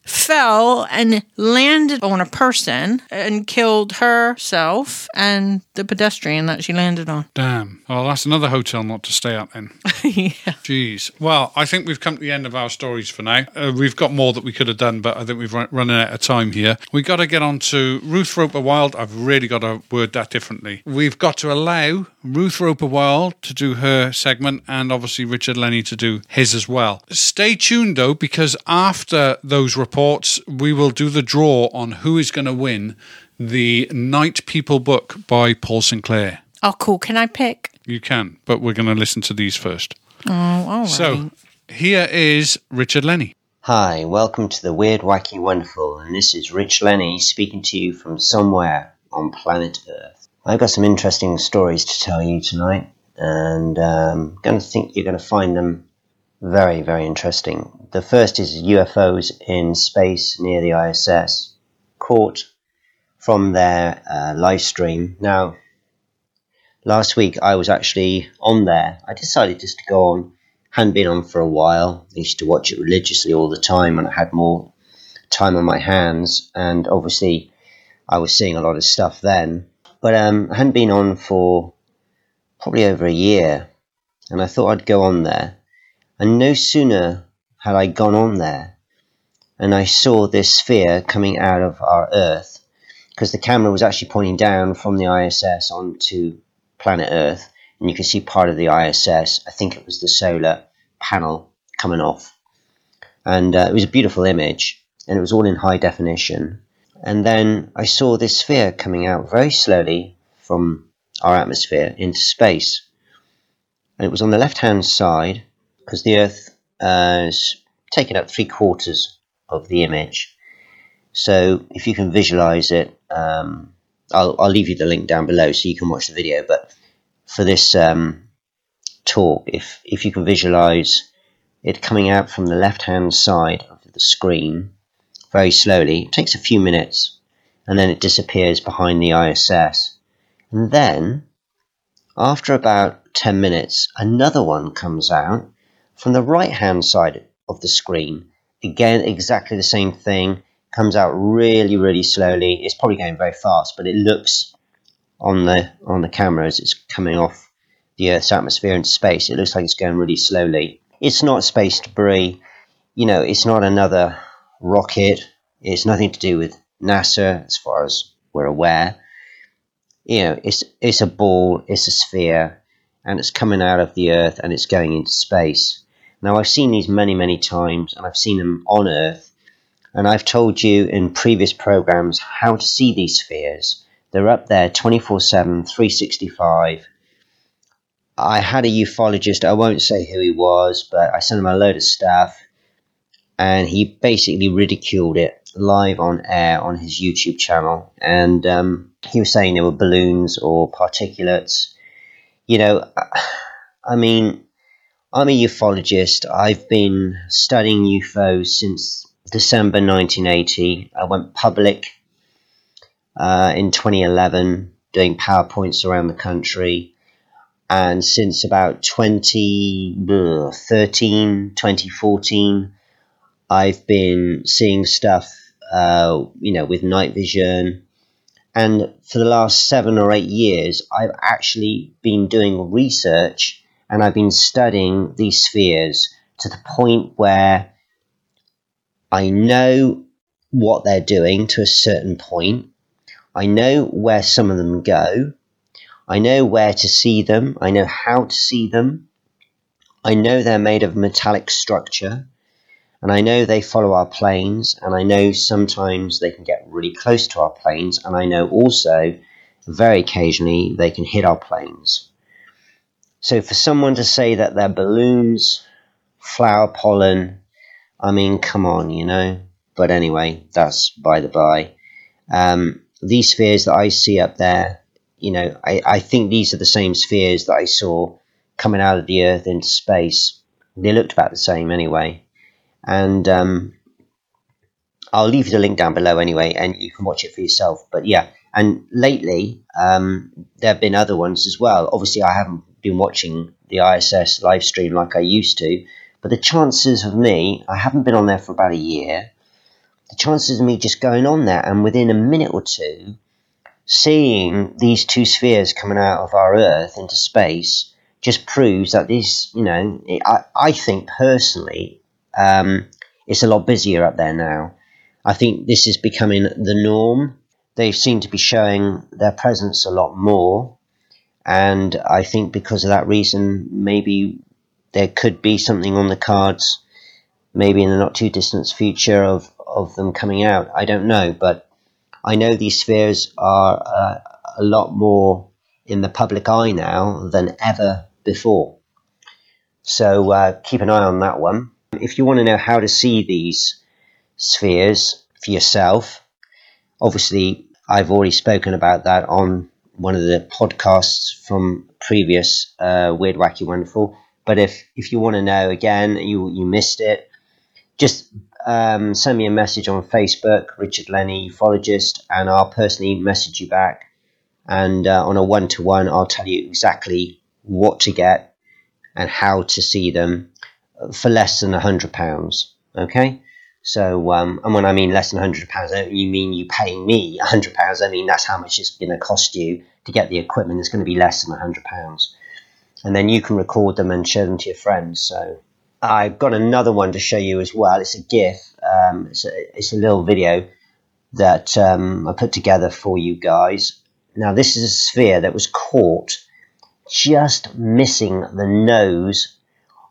fell, and landed on a person and killed herself and the pedestrian that she landed on. Damn. Well, that's another hotel not to stay at then. yeah. Jeez. Well, I think we've come to the end of our stories for now. Uh, we've got more that we could have done, but I think we've run, running out of time here. We've got to get on to Ruth Roper Wild. I've really got to word that differently. We've got to allow Ruth Roper Wild to do her segment and obviously Richard Lenny to do his as well. Stay tuned though, because after those reports, we will do the draw on who is going to win the Night People book by Paul Sinclair. Oh, cool. Can I pick? You can, but we're going to listen to these first. Oh, all right. So here is Richard Lenny. Hi, welcome to the Weird, Wacky, Wonderful, and this is Rich Lenny speaking to you from somewhere on planet Earth. I've got some interesting stories to tell you tonight, and um, going to think you're going to find them very, very interesting. The first is UFOs in space near the ISS, caught from their uh, live stream. Now, last week I was actually on there. I decided just to go on hadn't been on for a while. I used to watch it religiously all the time and I had more time on my hands. And obviously, I was seeing a lot of stuff then. But um, I hadn't been on for probably over a year. And I thought I'd go on there. And no sooner had I gone on there and I saw this sphere coming out of our Earth because the camera was actually pointing down from the ISS onto planet Earth and you can see part of the ISS. I think it was the solar panel coming off, and uh, it was a beautiful image, and it was all in high definition. And then I saw this sphere coming out very slowly from our atmosphere into space, and it was on the left-hand side because the Earth has taken up three quarters of the image. So if you can visualize it, um, I'll, I'll leave you the link down below so you can watch the video. But for this um, talk, if if you can visualize it coming out from the left hand side of the screen very slowly, it takes a few minutes, and then it disappears behind the ISS. And then, after about 10 minutes, another one comes out from the right hand side of the screen. Again, exactly the same thing, comes out really, really slowly. It's probably going very fast, but it looks on the on the camera as it's coming off the Earth's atmosphere into space. It looks like it's going really slowly. It's not space debris. You know, it's not another rocket. It's nothing to do with NASA, as far as we're aware. You know, it's it's a ball, it's a sphere, and it's coming out of the Earth and it's going into space. Now, I've seen these many, many times, and I've seen them on Earth, and I've told you in previous programs how to see these spheres. They're up there 24 7, 365. I had a ufologist, I won't say who he was, but I sent him a load of stuff, and he basically ridiculed it live on air on his YouTube channel. And um, he was saying there were balloons or particulates. You know, I mean, I'm a ufologist. I've been studying UFOs since December 1980. I went public uh, in 2011 doing PowerPoints around the country. And since about 2013, 2014, I've been seeing stuff, uh, you know, with night vision. And for the last seven or eight years, I've actually been doing research and I've been studying these spheres to the point where I know what they're doing to a certain point. I know where some of them go. I know where to see them. I know how to see them. I know they're made of metallic structure. And I know they follow our planes. And I know sometimes they can get really close to our planes. And I know also, very occasionally, they can hit our planes. So for someone to say that they're balloons, flower pollen, I mean, come on, you know. But anyway, that's by the by. Um, these spheres that I see up there, you know, I, I think these are the same spheres that I saw coming out of the Earth into space. They looked about the same anyway. And um, I'll leave you the link down below anyway, and you can watch it for yourself. But yeah, and lately um, there have been other ones as well. Obviously, I haven't been watching the ISS live stream like I used to, but the chances of me, I haven't been on there for about a year, the chances of me just going on there and within a minute or two seeing these two spheres coming out of our Earth into space just proves that this, you know, I, I think personally, um, it's a lot busier up there now. I think this is becoming the norm. They seem to be showing their presence a lot more. And I think because of that reason, maybe there could be something on the cards, maybe in the not too distant future of, of them coming out. I don't know, but I know these spheres are uh, a lot more in the public eye now than ever before. So uh, keep an eye on that one. If you want to know how to see these spheres for yourself, obviously I've already spoken about that on one of the podcasts from previous uh, Weird, Wacky, Wonderful. But if if you want to know again, you you missed it, just um, send me a message on Facebook, Richard Lenny, ufologist, and I'll personally message you back. And uh, on a one to one, I'll tell you exactly what to get and how to see them for less than a hundred pounds. Okay. So, um, and when I mean less than hundred pounds, I don't you mean you paying me hundred pounds. I mean that's how much it's going to cost you to get the equipment. It's going to be less than a hundred pounds and then you can record them and show them to your friends. So I've got another one to show you as well. It's a GIF. Um, it's, a, it's a little video that um, I put together for you guys. Now this is a sphere that was caught just missing the nose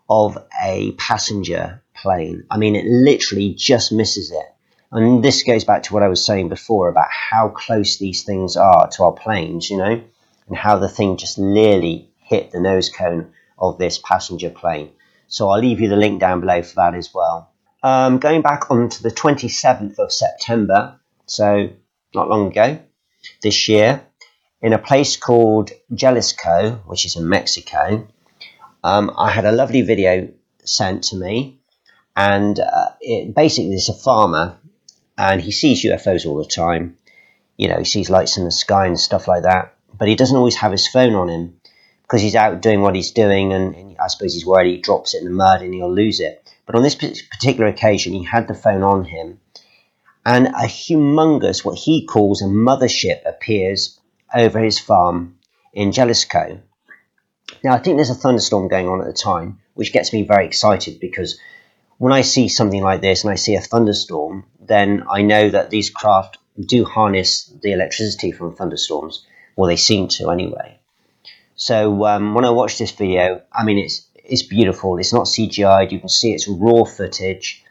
of a passenger plane. I mean, it literally just misses it. And this goes back to what I was saying before about how close these things are to our planes, you know, and how the thing just nearly hit the nose cone of this passenger plane. So I'll leave you the link down below for that as well. Um, going back on to the 27th of September, so not long ago, this year, in a place called Jalisco, which is in Mexico, um, I had a lovely video sent to me, and uh, it, basically, there's a farmer, and he sees UFOs all the time. You know, he sees lights in the sky and stuff like that, but he doesn't always have his phone on him because he's out doing what he's doing, and, and I suppose he's worried he drops it in the mud and he'll lose it. But on this particular occasion, he had the phone on him, and a humongous, what he calls a mothership, appears over his farm in Jalisco. Now, I think there's a thunderstorm going on at the time, which gets me very excited because when I see something like this and I see a thunderstorm, then I know that these craft do harness the electricity from thunderstorms, or they seem to anyway. So um, when I watch this video, I mean, it's it's beautiful. It's not CGI'd. You can see it's raw footage,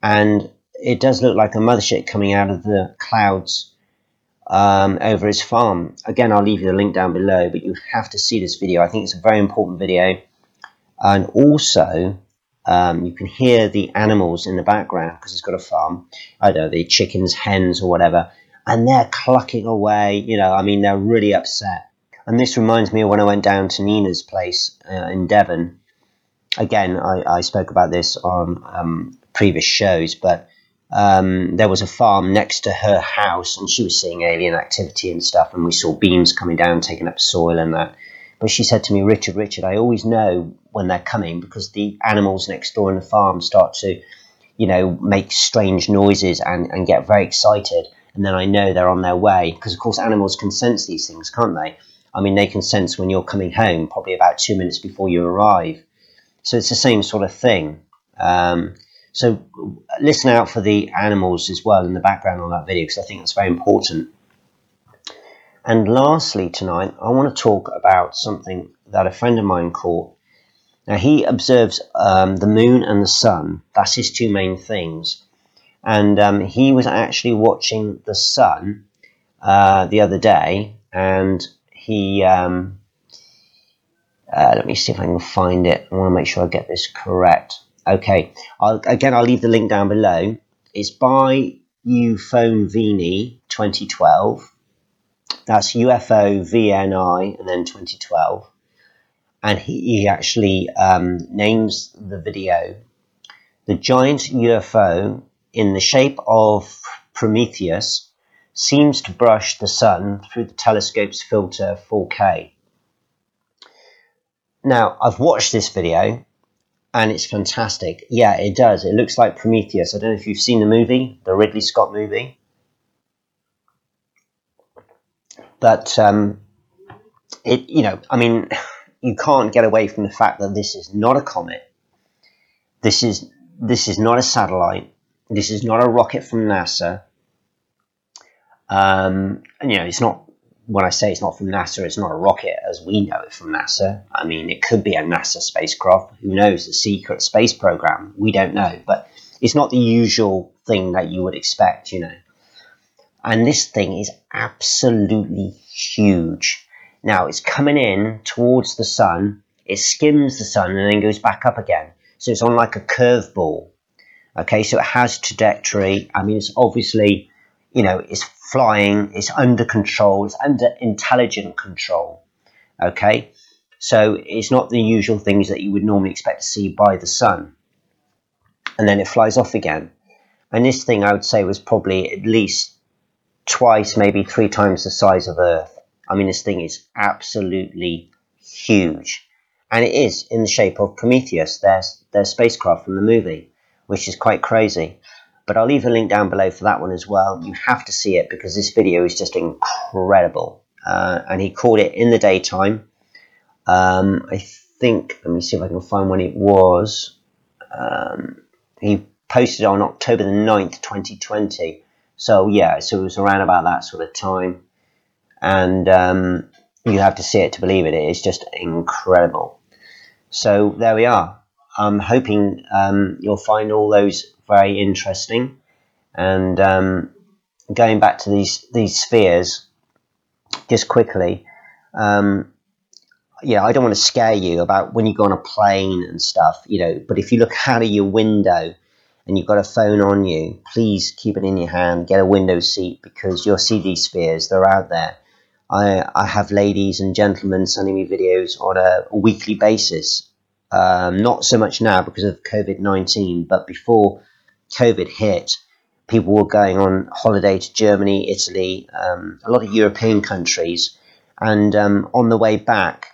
and it does look like a mothership coming out of the clouds um, over his farm. Again, I'll leave you the link down below, but you have to see this video. I think it's a very important video, and also um, you can hear the animals in the background because he's got a farm. I don't know the chickens, hens, or whatever, and they're clucking away. You know, I mean, they're really upset. And this reminds me of when I went down to Nina's place uh, in Devon, again, I, I spoke about this on um, previous shows, but um, there was a farm next to her house, and she was seeing alien activity and stuff, and we saw beams coming down, taking up soil and that. But she said to me, Richard, Richard, I always know when they're coming because the animals next door in the farm start to, you know, make strange noises and, and get very excited. And then I know they're on their way because, of course, animals can sense these things, can't they? I mean, they can sense when you're coming home, probably about two minutes before you arrive. So it's the same sort of thing. Um, so listen out for the animals as well in the background on that video because I think that's very important. And lastly, tonight, I want to talk about something that a friend of mine caught. Now, he observes um, the moon and the sun, that's his two main things. And um, he was actually watching the sun uh, the other day, and he um, uh, let me see if I can find it. I want to make sure I get this correct. Okay. I'll, again, I'll leave the link down below. It's by UFO Vini 2012. That's UFO VNI and then 2012. And he, he actually um, names the video The giant UFO in the shape of Prometheus seems to brush the sun through the telescope's filter 4K. Now, I've watched this video and it's fantastic. Yeah, it does. It looks like Prometheus. I don't know if you've seen the movie, the Ridley Scott movie. But um, it, you know, I mean, you can't get away from the fact that this is not a comet. This is this is not a satellite. This is not a rocket from NASA. Um, and, you know, it's not when I say it's not from NASA, it's not a rocket as we know it from NASA. I mean, it could be a NASA spacecraft. Who knows? The secret space program. We don't know. But it's not the usual thing that you would expect, you know. And this thing is absolutely huge. Now, it's coming in towards the sun, it skims the sun and then goes back up again. So it's on like a curveball. Okay, so it has trajectory. I mean, it's obviously, you know, it's flying, it's under control, it's under intelligent control. Okay, so it's not the usual things that you would normally expect to see by the sun. And then it flies off again. And this thing, I would say, was probably at least twice, maybe three times the size of Earth. I mean, this thing is absolutely huge. And it is in the shape of Prometheus, their, their spacecraft from the movie, which is quite crazy. But I'll leave a link down below for that one as well. You have to see it because this video is just incredible. Uh, and he called it in the daytime. Um, I think, let me see if I can find when it was. Um, he posted on October the 9th, 2020. So, yeah, so it was around about that sort of time. And um, you have to see it to believe it. It is just incredible. So, there we are. I'm hoping um, you'll find all those very interesting. And um, going back to these these spheres, just quickly, um, yeah, I don't want to scare you about when you go on a plane and stuff, you know. But if you look out of your window and you've got a phone on you, please keep it in your hand. Get a window seat because you'll see these spheres. They're out there. I, I have ladies and gentlemen sending me videos on a weekly basis Um, not so much now because of COVID 19, but before COVID hit, people were going on holiday to Germany, Italy, um, a lot of European countries. And um, on the way back,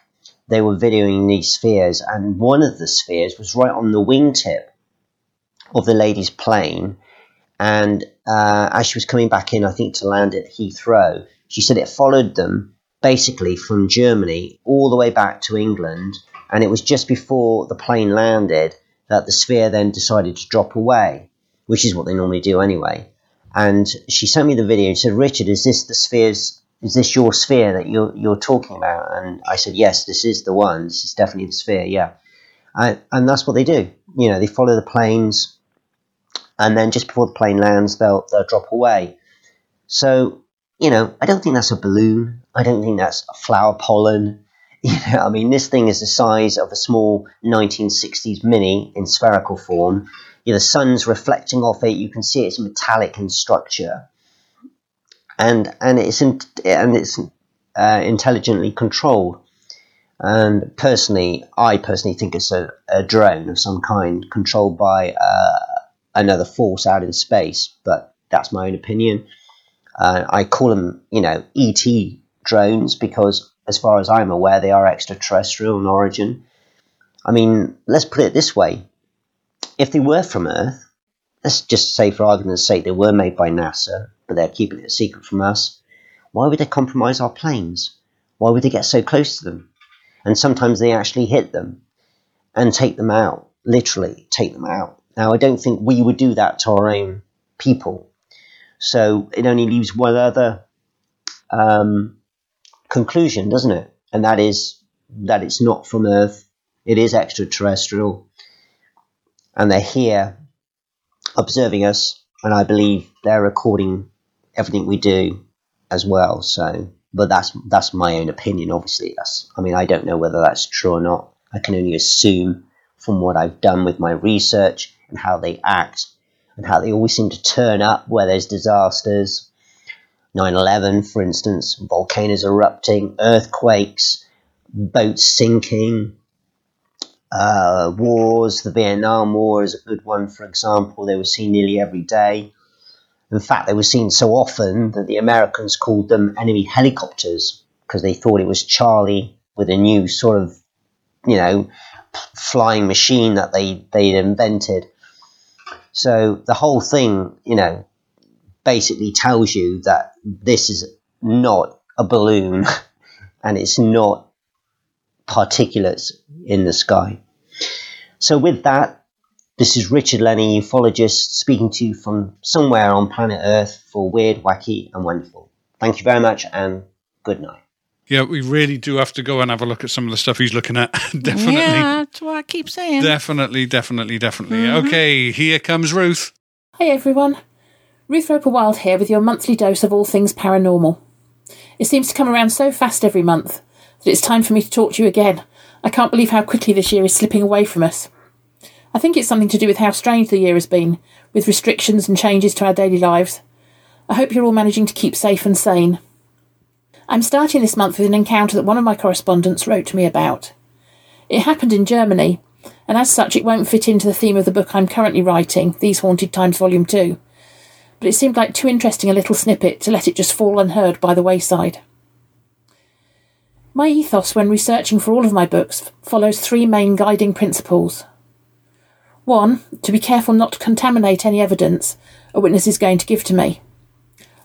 they were videoing these spheres. And one of the spheres was right on the wingtip of the lady's plane. And uh, as she was coming back in, I think to land at Heathrow, she said it followed them basically from Germany all the way back to England. And it was just before the plane landed that the sphere then decided to drop away which is what they normally do anyway. And she sent me the video and said, Richard, is this the spheres? Is this your sphere that you're, you're talking about? And I said, yes, this is the one. This is definitely the sphere, yeah. And, and that's what they do. You know, they follow the planes, and then just before the plane lands, they'll, they'll drop away. So, you know, I don't think that's a balloon. I don't think that's a flower pollen. You know, I mean, this thing is the size of a small 1960s Mini in spherical form you know, the sun's reflecting off it. You can see it's metallic in structure, and and it's in, and it's uh, intelligently controlled. And personally, I personally think it's a, a drone of some kind controlled by uh, another force out in space. But that's my own opinion. Uh, I call them, you know, ET drones because, as far as I'm aware, they are extraterrestrial in origin. I mean, let's put it this way: if they were from Earth, let's just say for argument's sake they were made by NASA, but they're keeping it a secret from us, why would they compromise our planes? Why would they get so close to them? And sometimes they actually hit them and take them out, literally take them out. Now, I don't think we would do that to our own people. So it only leaves one other um, conclusion, doesn't it? And that is that it's not from Earth, it is extraterrestrial, and they're here observing us, and I believe they're recording everything we do as well. So, but that's that's my own opinion. Obviously, that's I mean I don't know whether that's true or not. I can only assume from what I've done with my research and how they act and how they always seem to turn up where there's disasters. 9/11, for instance, volcanoes erupting, earthquakes, boats sinking, uh, wars. The Vietnam War is a good one, for example. They were seen nearly every day. In fact, they were seen so often that the Americans called them enemy helicopters because they thought it was Charlie with a new sort of, you know, flying machine that they they'd invented. So the whole thing, you know, basically tells you that this is not a balloon and it's not particulates in the sky. So, with that, this is Richard Lenny, ufologist, speaking to you from somewhere on planet Earth for Weird, Wacky, and Wonderful. Thank you very much, and good night. Yeah, we really do have to go and have a look at some of the stuff he's looking at. definitely. Yeah, that's what I keep saying. Definitely, definitely, definitely. Mm-hmm. Okay, here comes Ruth. Hey everyone. Ruth Roper Wild here with your monthly dose of all things paranormal. It seems to come around so fast every month that it's time for me to talk to you again. I can't believe how quickly this year is slipping away from us. I think it's something to do with how strange the year has been, with restrictions and changes to our daily lives. I hope you're all managing to keep safe and sane. I'm starting this month with an encounter that one of my correspondents wrote to me about. It happened in Germany, and as such, it won't fit into the theme of the book I'm currently writing, These Haunted Times Volume 2. But it seemed like too interesting a little snippet to let it just fall unheard by the wayside. My ethos when researching for all of my books follows three main guiding principles. One, to be careful not to contaminate any evidence a witness is going to give to me.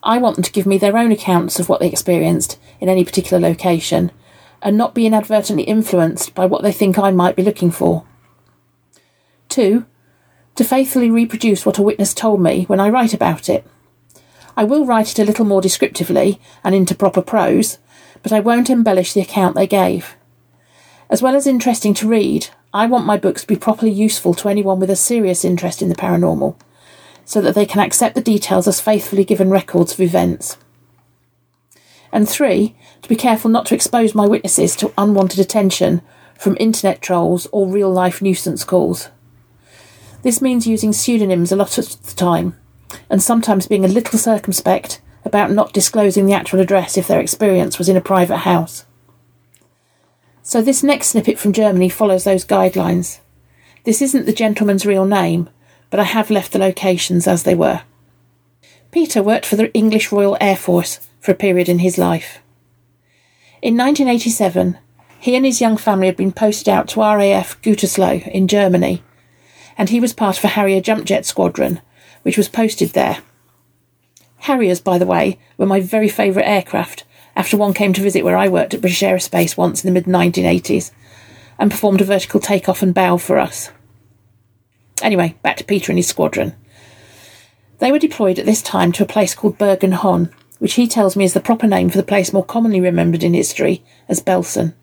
I want them to give me their own accounts of what they experienced in any particular location and not be inadvertently influenced by what they think I might be looking for. Two, to faithfully reproduce what a witness told me when I write about it. I will write it a little more descriptively and into proper prose, but I won't embellish the account they gave. As well as interesting to read, I want my books to be properly useful to anyone with a serious interest in the paranormal, so that they can accept the details as faithfully given records of events. And three, to be careful not to expose my witnesses to unwanted attention from internet trolls or real life nuisance calls. This means using pseudonyms a lot of the time, and sometimes being a little circumspect about not disclosing the actual address if their experience was in a private house. So this next snippet from Germany follows those guidelines. This isn't the gentleman's real name, but I have left the locations as they were. Peter worked for the English Royal Air Force for a period in his life. In 1987, he and his young family had been posted out to RAF Gütersloh in Germany, and he was part of a Harrier jump jet squadron, which was posted there. Harriers, by the way, were my very favourite aircraft after one came to visit where I worked at British Aerospace once in the mid 1980s and performed a vertical takeoff and bow for us. Anyway, back to Peter and his squadron. They were deployed at this time to a place called Bergen Hohne, which he tells me is the proper name for the place more commonly remembered in history as Belsen.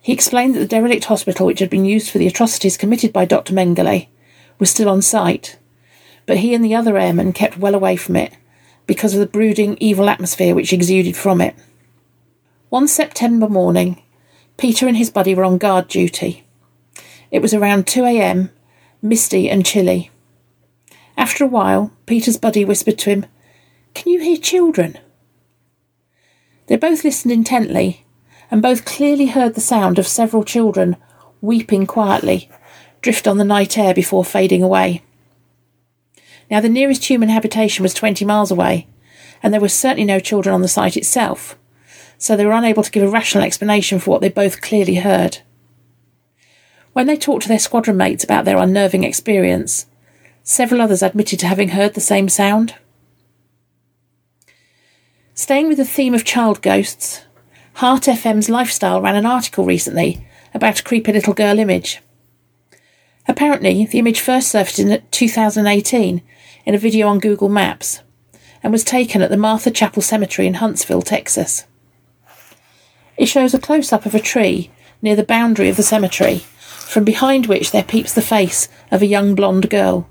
He explained that the derelict hospital, which had been used for the atrocities committed by Dr. Mengele, was still on site, but he and the other airmen kept well away from it because of the brooding, evil atmosphere which exuded from it. One September morning, Peter and his buddy were on guard duty. It was around 2 a.m., misty and chilly. After a while, Peter's buddy whispered to him, Can you hear children? They both listened intently, and both clearly heard the sound of several children weeping quietly drift on the night air before fading away. Now, the nearest human habitation was 20 miles away, and there were certainly no children on the site itself, so they were unable to give a rational explanation for what they both clearly heard. When they talked to their squadron mates about their unnerving experience, several others admitted to having heard the same sound. Staying with the theme of child ghosts, Heart FM's Lifestyle ran an article recently about a creepy little girl image. Apparently, the image first surfaced in 2018 in a video on Google Maps and was taken at the Martha Chapel Cemetery in Huntsville, Texas. It shows a close up of a tree near the boundary of the cemetery, from behind which there peeps the face of a young blonde girl.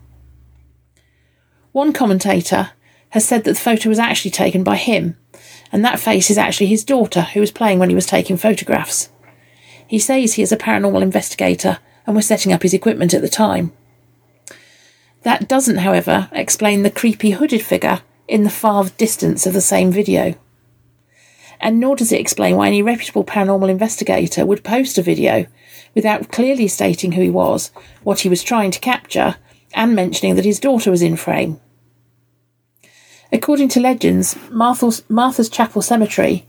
One commentator has said that the photo was actually taken by him, and that face is actually his daughter who was playing when he was taking photographs. He says he is a paranormal investigator and was setting up his equipment at the time. That doesn't, however, explain the creepy hooded figure in the far distance of the same video. And nor does it explain why any reputable paranormal investigator would post a video without clearly stating who he was, what he was trying to capture, and mentioning that his daughter was in frame. According to legends, Martha's, Martha's Chapel Cemetery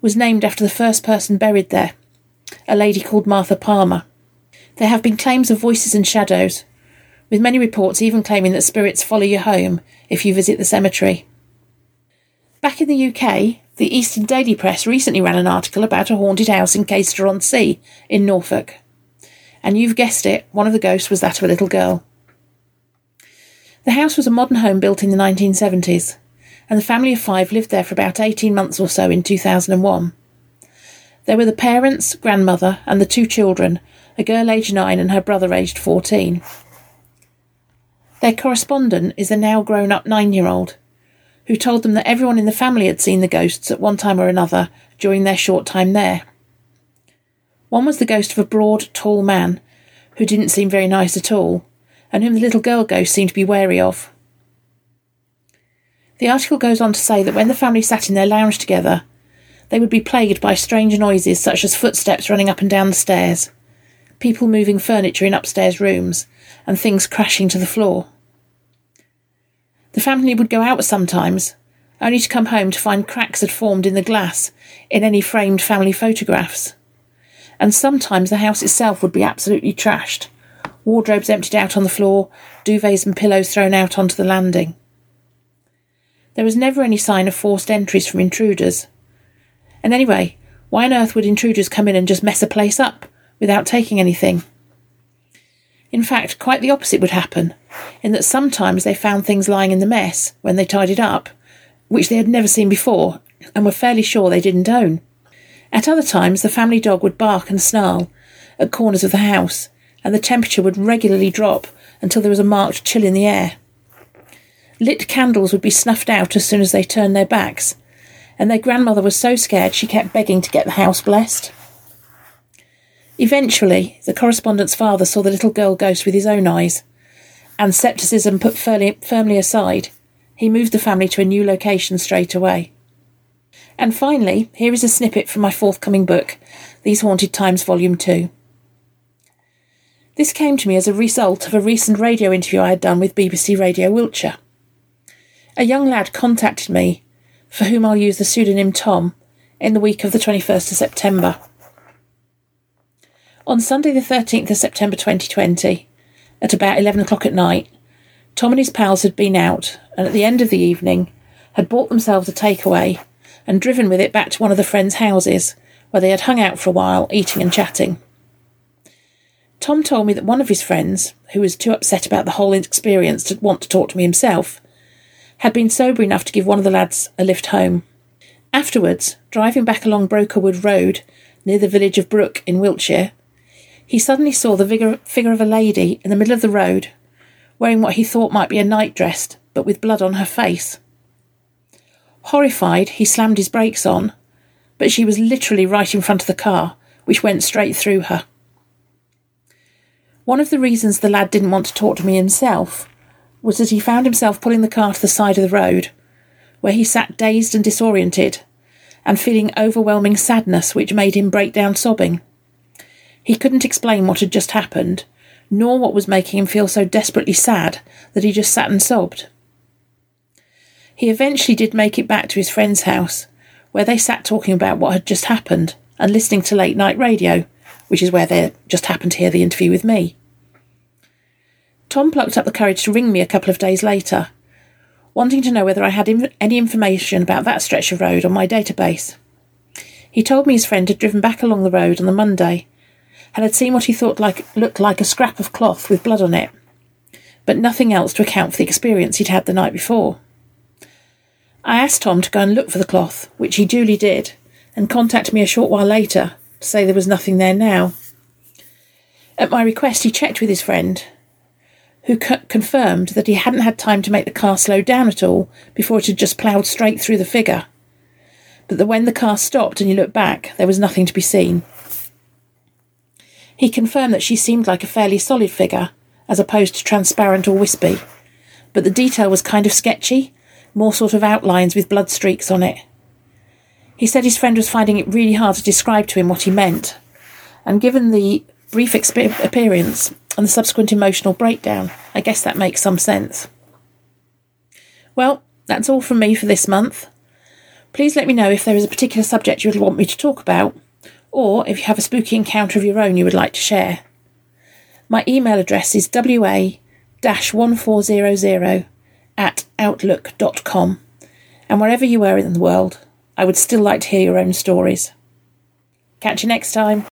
was named after the first person buried there, a lady called Martha Palmer. There have been claims of voices and shadows, with many reports even claiming that spirits follow you home if you visit the cemetery. Back in the UK, the Eastern Daily Press recently ran an article about a haunted house in Caister-on-Sea in Norfolk. And you've guessed it, one of the ghosts was that of a little girl. The house was a modern home built in the 1970s, and the family of five lived there for about 18 months or so in 2001. There were the parents, grandmother, and the two children, a girl aged nine and her brother aged 14. Their correspondent is a now grown up nine year old, who told them that everyone in the family had seen the ghosts at one time or another during their short time there. One was the ghost of a broad, tall man, who didn't seem very nice at all, and whom the little girl ghost seemed to be wary of. The article goes on to say that when the family sat in their lounge together, they would be plagued by strange noises such as footsteps running up and down the stairs, people moving furniture in upstairs rooms, and things crashing to the floor. The family would go out sometimes, only to come home to find cracks had formed in the glass in any framed family photographs. And sometimes the house itself would be absolutely trashed, wardrobes emptied out on the floor, duvets and pillows thrown out onto the landing. There was never any sign of forced entries from intruders. And anyway, why on earth would intruders come in and just mess a place up without taking anything? In fact, quite the opposite would happen, in that sometimes they found things lying in the mess when they tidied up, which they had never seen before and were fairly sure they didn't own. At other times, the family dog would bark and snarl at corners of the house, and the temperature would regularly drop until there was a marked chill in the air. Lit candles would be snuffed out as soon as they turned their backs, and their grandmother was so scared she kept begging to get the house blessed. Eventually, the correspondent's father saw the little girl ghost with his own eyes, and scepticism put firmly firmly aside, he moved the family to a new location straight away. And finally, here is a snippet from my forthcoming book, These Haunted Times Volume 2. This came to me as a result of a recent radio interview I had done with BBC Radio Wiltshire. A young lad contacted me, for whom I'll use the pseudonym Tom, in the week of the 21st of September. On Sunday, the 13th of September 2020, at about 11 o'clock at night, Tom and his pals had been out and at the end of the evening had bought themselves a takeaway and driven with it back to one of the friends' houses where they had hung out for a while, eating and chatting. Tom told me that one of his friends, who was too upset about the whole experience to want to talk to me himself, had been sober enough to give one of the lads a lift home. Afterwards, driving back along Brokerwood Road near the village of Brook in Wiltshire, he suddenly saw the figure of a lady in the middle of the road, wearing what he thought might be a nightdress, but with blood on her face. Horrified, he slammed his brakes on, but she was literally right in front of the car, which went straight through her. One of the reasons the lad didn't want to talk to me himself was that he found himself pulling the car to the side of the road, where he sat dazed and disoriented, and feeling overwhelming sadness which made him break down sobbing. He couldn't explain what had just happened, nor what was making him feel so desperately sad that he just sat and sobbed. He eventually did make it back to his friend's house, where they sat talking about what had just happened and listening to late night radio, which is where they just happened to hear the interview with me. Tom plucked up the courage to ring me a couple of days later, wanting to know whether I had any information about that stretch of road on my database. He told me his friend had driven back along the road on the Monday and had seen what he thought like looked like a scrap of cloth with blood on it, but nothing else to account for the experience he'd had the night before. I asked Tom to go and look for the cloth, which he duly did, and contacted me a short while later to say there was nothing there now. At my request, he checked with his friend, who confirmed that he hadn't had time to make the car slow down at all before it had just ploughed straight through the figure, but that when the car stopped and he looked back, there was nothing to be seen. He confirmed that she seemed like a fairly solid figure, as opposed to transparent or wispy, but the detail was kind of sketchy, more sort of outlines with blood streaks on it. He said his friend was finding it really hard to describe to him what he meant, and given the brief exp- appearance and the subsequent emotional breakdown, I guess that makes some sense. Well, that's all from me for this month. Please let me know if there is a particular subject you would want me to talk about, or if you have a spooky encounter of your own you would like to share. My email address is wa 1400 at outlook.com, and wherever you are in the world, I would still like to hear your own stories. Catch you next time.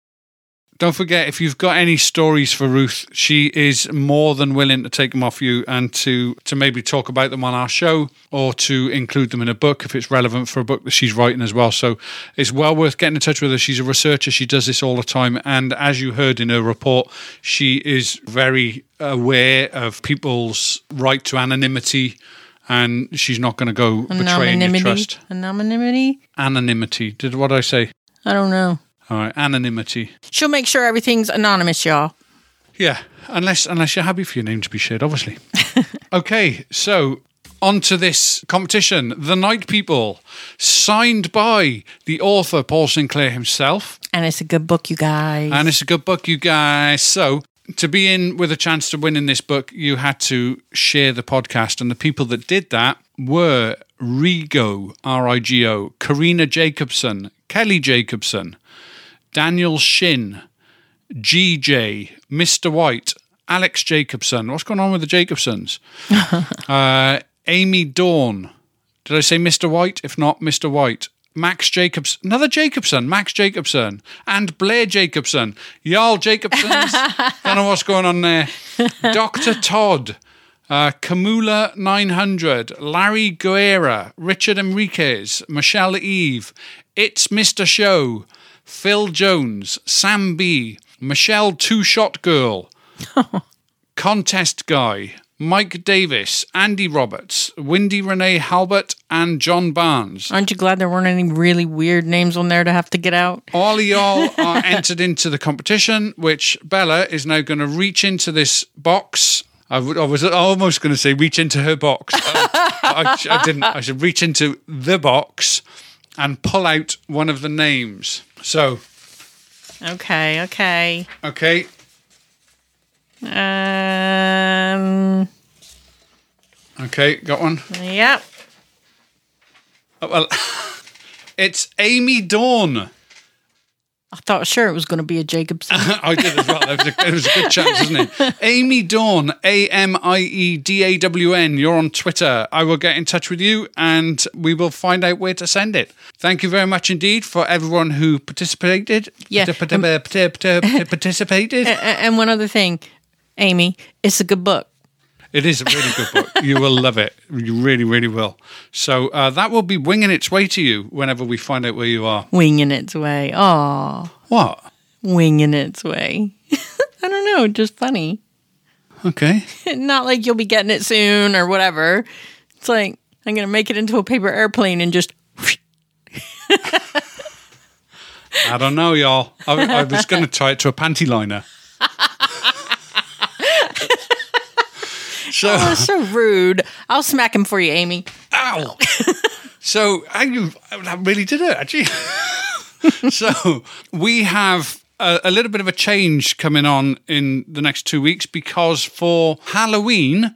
Don't forget, if you've got any stories for Ruth, she is more than willing to take them off you and to, to maybe talk about them on our show or to include them in a book if it's relevant for a book that she's writing as well. So it's well worth getting in touch with her. She's a researcher, she does this all the time. And as you heard in her report, she is very aware of people's right to anonymity and she's not going to go betraying your trust. Anonymity? Anonymity. Did what I say? I don't know. All right, anonymity. She'll make sure everything's anonymous, y'all. Yeah, unless unless you're happy for your name to be shared, obviously. okay, so on to this competition, The Night People, signed by the author Paul Sinclair himself. And it's a good book, you guys. And it's a good book, you guys. So to be in with a chance to win in this book, you had to share the podcast, and the people that did that were Rigo, R I G O, Karina Jacobson, Kelly Jacobson, Daniel Shin, GJ, Mr. White, Alex Jacobson. What's going on with the Jacobsons? uh, Amy Dawn. Did I say Mr. White? If not, Mr. White. Max Jacobs, another Jacobson, Max Jacobson, and Blair Jacobson. Y'all Jacobsons. Don't know what's going on there. Dr. Todd. Uh, Kamula 900, Larry Guerra, Richard Enriquez, Michelle Eve, It's Mr. Show, Phil Jones, Sam B, Michelle Two Shot Girl, Contest Guy, Mike Davis, Andy Roberts, Windy Renee Halbert, and John Barnes. Aren't you glad there weren't any really weird names on there to have to get out? All of y'all are entered into the competition, which Bella is now going to reach into this box. I, was almost going to say reach into her box. I, I didn't. I should reach into the box and pull out one of the names. So Okay, okay. Okay. Um. Okay, got one. Yep. Oh, well, it's Amy Dawn. I thought sure it was going to be a Jacobson. I did as well. It was, a, it was a good chance, isn't it? Amy Dawn, A M I E D A W N. You're on Twitter. I will get in touch with you and we will find out where to send it. Thank you very much indeed for everyone who participated. Yeah. Um, participated. And one other thing, Amy, it's a good book. It is a really good book. You will love it. You really, really will. So uh, that will be winging its way to you whenever we find out where you are. Winging its way. Oh, What? winging its way. I don't know, just funny. Okay. Not like you'll be getting it soon or whatever. It's like I'm going to make it into a paper airplane and just. I don't know, y'all. I, I was going to tie it to a panty liner. So, Oh, so rude. I'll smack him for you, Amy. ow. So, I, I really did it, actually. so, we have a, a little bit of a change coming on in the next two weeks because for Halloween,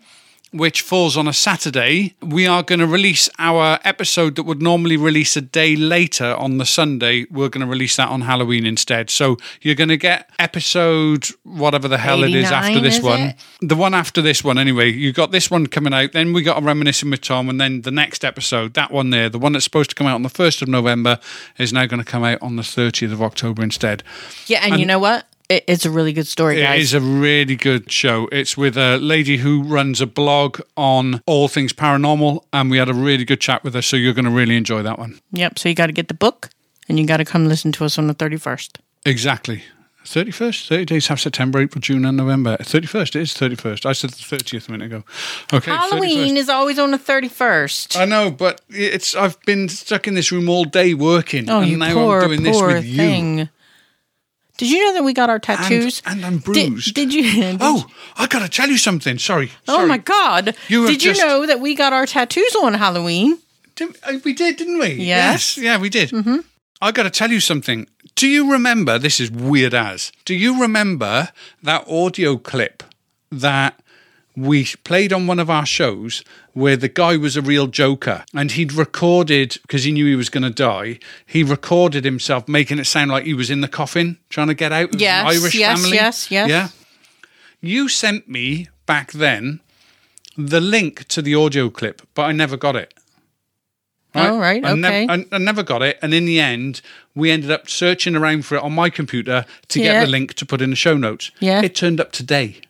which falls on a Saturday, we are going to release our episode that would normally release a day later on the Sunday. We're going to release that on Halloween instead. So you're going to get episode whatever the hell it is after this is one. it? The one after this one, anyway. You got this one coming out, then we got a reminiscing with Tom, and then the next episode, that one there, the one that's supposed to come out on the 1st of November, is now going to come out on the 30th of October instead. Yeah, and, you know what? It, it's a really good story, It guys. is a really good show. It's with a lady who runs a blog on all things paranormal, and we had a really good chat with her. So you're going to really enjoy that one. Yep. So you got to get the book, and you got to come listen to us on the thirty first. Exactly. 31st, 30 days have September, April, June, and November. 31st, it is 31st. I said the 30th a minute ago. Okay. Halloween 31st. is always on the thirty first. I know, but it's I've been stuck in this room all day working, Oh, and you now poor, I'm doing this poor with you. Did you know that we got our tattoos? and I'm bruised. did you? did oh, I got to tell you something. Sorry. Oh sorry. my God! You did you just- know that we got our tattoos on Halloween? Did, uh, we did, didn't we? Yes. Yeah, we did. Mm-hmm. I got to tell you something. Do you remember? This is weird as. Do you remember that audio clip that we played on one of our shows where the guy was a real joker and he'd recorded because he knew he was going to die. He recorded himself making it sound like he was in the coffin trying to get out. An Yes, Irish yes, family. yes, yes. Yeah. You sent me back then the link to the audio clip, but I never got it. Oh, right, I, nev- okay. I, I never got it, and in the end, we ended up searching around for it on my computer to Yeah. get the link to put in the show notes. Yeah. it turned up today.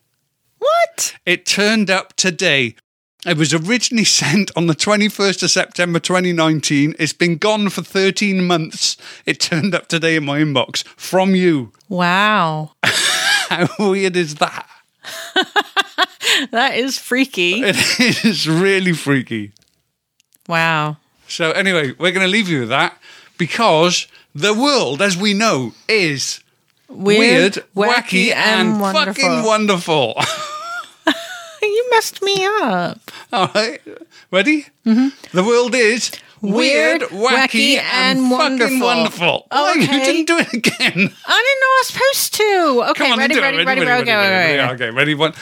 What? It turned up today. It was originally sent on the 21st of September 2019. It's been gone for 13 months. It turned up today in my inbox from you. Wow, How weird is that? that is freaky. It is really freaky. Wow. So, anyway, we're going to leave you with that because the world, as we know, is Weird, weird, wacky, and, wonderful. fucking wonderful. You messed me up. All right, ready? Mm-hmm. The world is weird, Weird, wacky, wacky, and, and fucking wonderful. wonderful. Oh, you didn't do it again. I didn't know I was supposed to. Okay, on, ready, ready, ready, ready, ready, okay, ready, okay, ready. Okay, ready. One.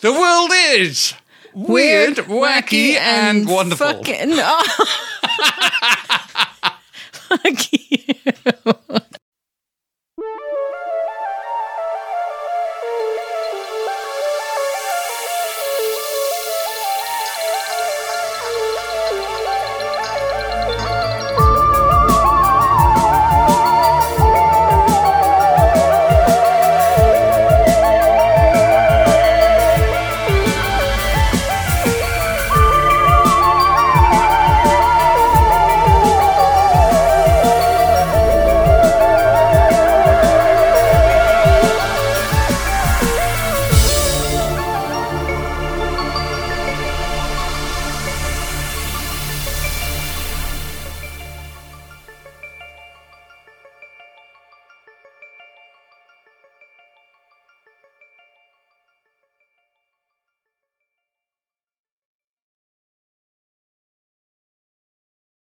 The world is weird, wacky, and, wonderful. Fucking, oh. Fuck you.